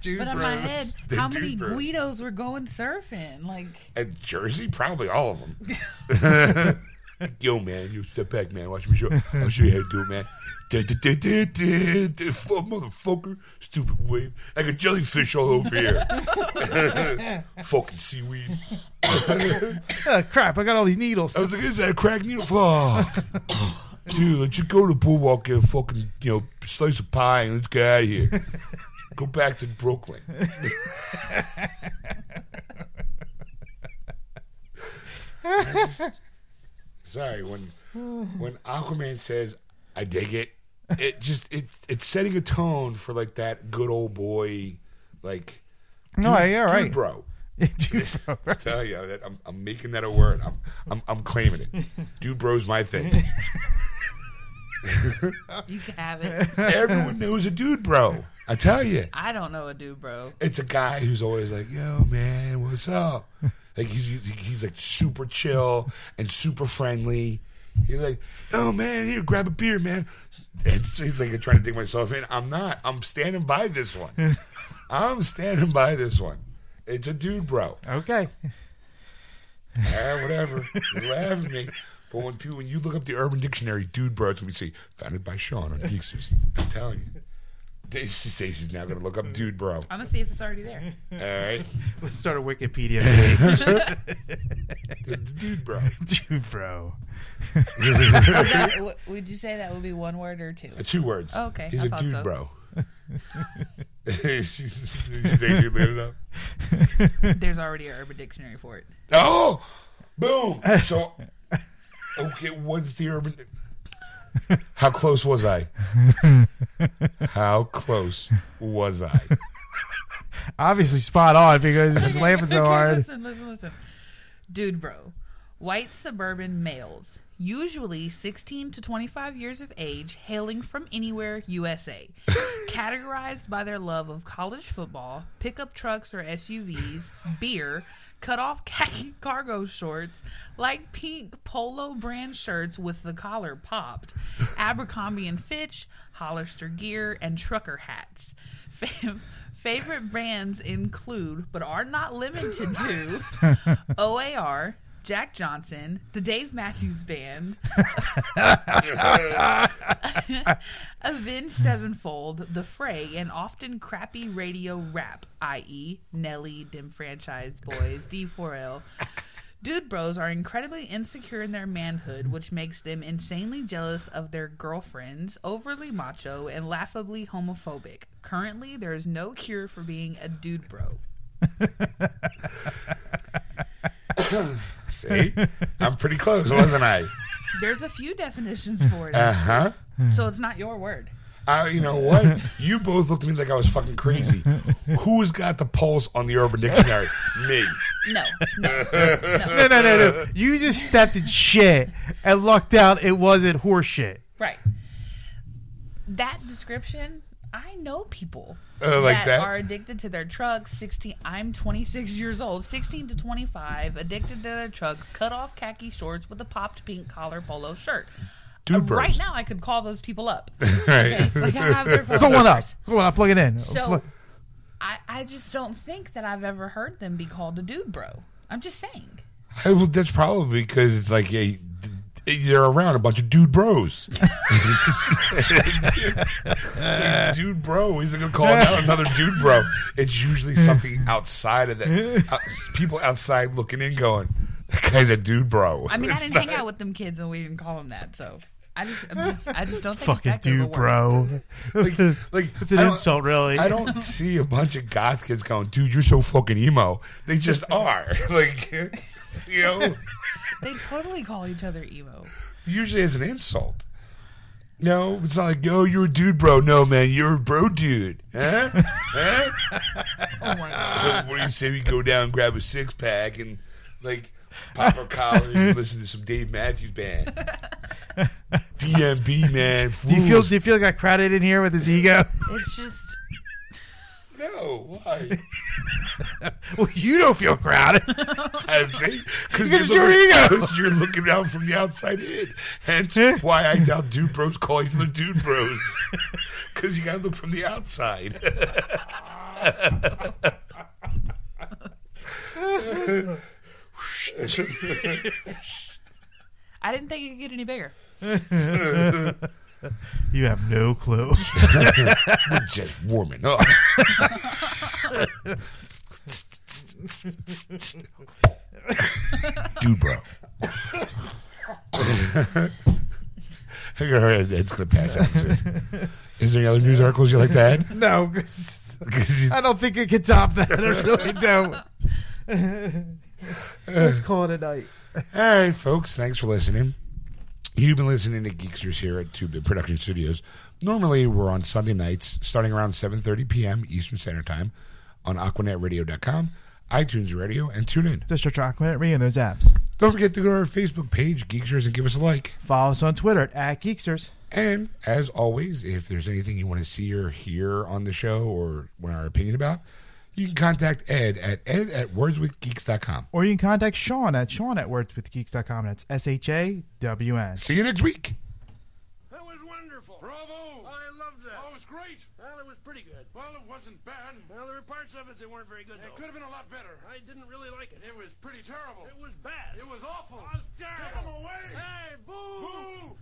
dude But in my head, They're how many bros. Guidos were going surfing? Like, At Jersey, probably all of them. Yo, man, you step back, man. Watch me show. I'll show you how to do it, man. Motherfucker, stupid wave, like a jellyfish all over here. Fucking seaweed. Oh, crap! I got all these needles. I was like, is that a crack needle? Fuck. Dude, let's just go to the boardwalk, get a fucking, you know, slice of pie, and let's get out of here. Go back to Brooklyn. Just- sorry, when when Aquaman says, "I dig it," it just it's it's setting a tone for like that good old boy, like No, yeah, dude, right. bro. Dude, bro. I tell you, that I'm, I'm making that a word. I'm, I'm, I'm claiming it. Dude, bro's my thing. you can have it. Everyone knows a dude, bro. I tell you, I don't know a dude, bro. it's a guy who's always like, "Yo, man, what's up?" Like he's he's like super chill and super friendly. He's like, "Oh man, here, grab a beer, man." It's he's like I'm trying to dig myself in. I'm not. I'm standing by this one. I'm standing by this one. It's a dude, bro. Okay. Yeah, whatever. You laugh at me. But when people, when you look up the Urban Dictionary, dude, bro, it's when we see. founded by Shawn on Geeksters. I'm telling you. Stacey- Stacey's now going to look up dude, bro. I'm gonna see if it's already there. All right, Let's start a Wikipedia page. Dude, bro. Dude, bro. That, w- would you say that would be one word or two? Uh, Two words. Oh, okay. He's I a thought dude, so. bro. She's she's actually lit it up. There's already an Urban Dictionary for it. Oh, boom. So, okay, what's the urban? How close was I? How close was I? Obviously spot on because he's laughing so Okay, hard. Listen, listen, listen. Dude, bro. White suburban males, usually 16 to 25 years of age, hailing from anywhere, USA. Categorized by their love of college football, pickup trucks or SUVs, beer, cut off khaki cargo shorts, light pink polo brand shirts with the collar popped, Abercrombie and Fitch, Hollister gear, and trucker hats. Fav- Favorite brands include, but are not limited to, OAR, Jack Johnson, the Dave Matthews Band, Avenged Sevenfold, The Fray, and often crappy radio rap, i.e., Nelly, Dem Franchize Boyz, D4L. Dude bros are incredibly insecure in their manhood, which makes them insanely jealous of their girlfriends, overly macho, and laughably homophobic. Currently, there is no cure for being a dude bro. See, I'm pretty close, wasn't I? There's a few definitions for it, Uh huh. so it's not your word. Uh, you know what? You both looked at me like I was fucking crazy. Who's got the pulse on the Urban Dictionary? Me. No, no, No, no, no, no. You just stepped in shit and lucked out it wasn't horse shit. right. that description, I know people Uh, like that? are addicted to their trucks. Sixteen. I'm 26 years old. 16 to 25, addicted to their trucks. Cut off khaki shorts with a popped pink collar polo shirt. Dude Uh, right now, I could call those people up. right. Okay? Like I have their phone Go on up. Go on up. Plug it in. So Plug- I, I just don't think that I've ever heard them be called a dude bro. I'm just saying. I, well, that's probably because it's like a, they're around a bunch of dude bros. Like, dude bro isn't gonna call out another dude bro. It's usually something outside of that. out- people outside looking in, going, "That guy's a dude bro." I mean, I It's didn't not- hang out with them kids and we didn't call them that. So I just, I'm just I just don't think Fucking that good of a dude, word. bro. Like, like It's an I don't- insult, really. I don't see a bunch of goth kids going, "Dude, you're so fucking emo." They just are. Like, you know. They totally call each other emo. usually as an insult. No, it's not like, yo, you're a dude, bro. No, man, you're a bro dude. Huh? huh? Oh my god. So what do you say we go down, grab a six pack, and like pop our collars and listen to some Dave Matthews Band? DMB, man. Do you feel? fools. Do you feel got crowded in here with his ego? It's just No, why? Well, you don't feel crowded. I see. Because Because you're, your ego. Because you're looking out from the outside in. Hence why I doubt dude bros call each other dude bros. Because you got to look from the outside. I didn't think it could get any bigger. you have no clue. We're just warming up. Dude, bro. I got her gonna pass out soon. Is there any other news articles you like to add? no, 'cause 'Cause you- I don't think it can top that. I really don't. Let's call it a night. All right, folks. Thanks for listening. You've been listening to Geeksters here at Two Bit Production Studios. Normally, we're on Sunday nights, starting around 7.30 p.m. Eastern Standard Time on AquanetRadio.com, iTunes Radio, and TuneIn. Just search Aquanet and those apps. Don't forget to go to our Facebook page, Geeksters, and give us a like. Follow us on Twitter at Geeksters. And as always, if there's anything you want to see or hear on the show or want our opinion about, you can contact Ed at ed at wordswithgeeks.com. Or you can contact Shawn at Shawn at wordswithgeeks.com. That's S H A W N. See you next week. That was wonderful. Bravo! Oh, I loved that. Oh, it was great. Well, it was pretty good. Well, it wasn't bad. Well, there were parts of it that weren't very good, It though. could have been a lot better. I didn't really like it. It was pretty terrible. It was bad. It was awful. It was terrible. Get him away! Hey, boo!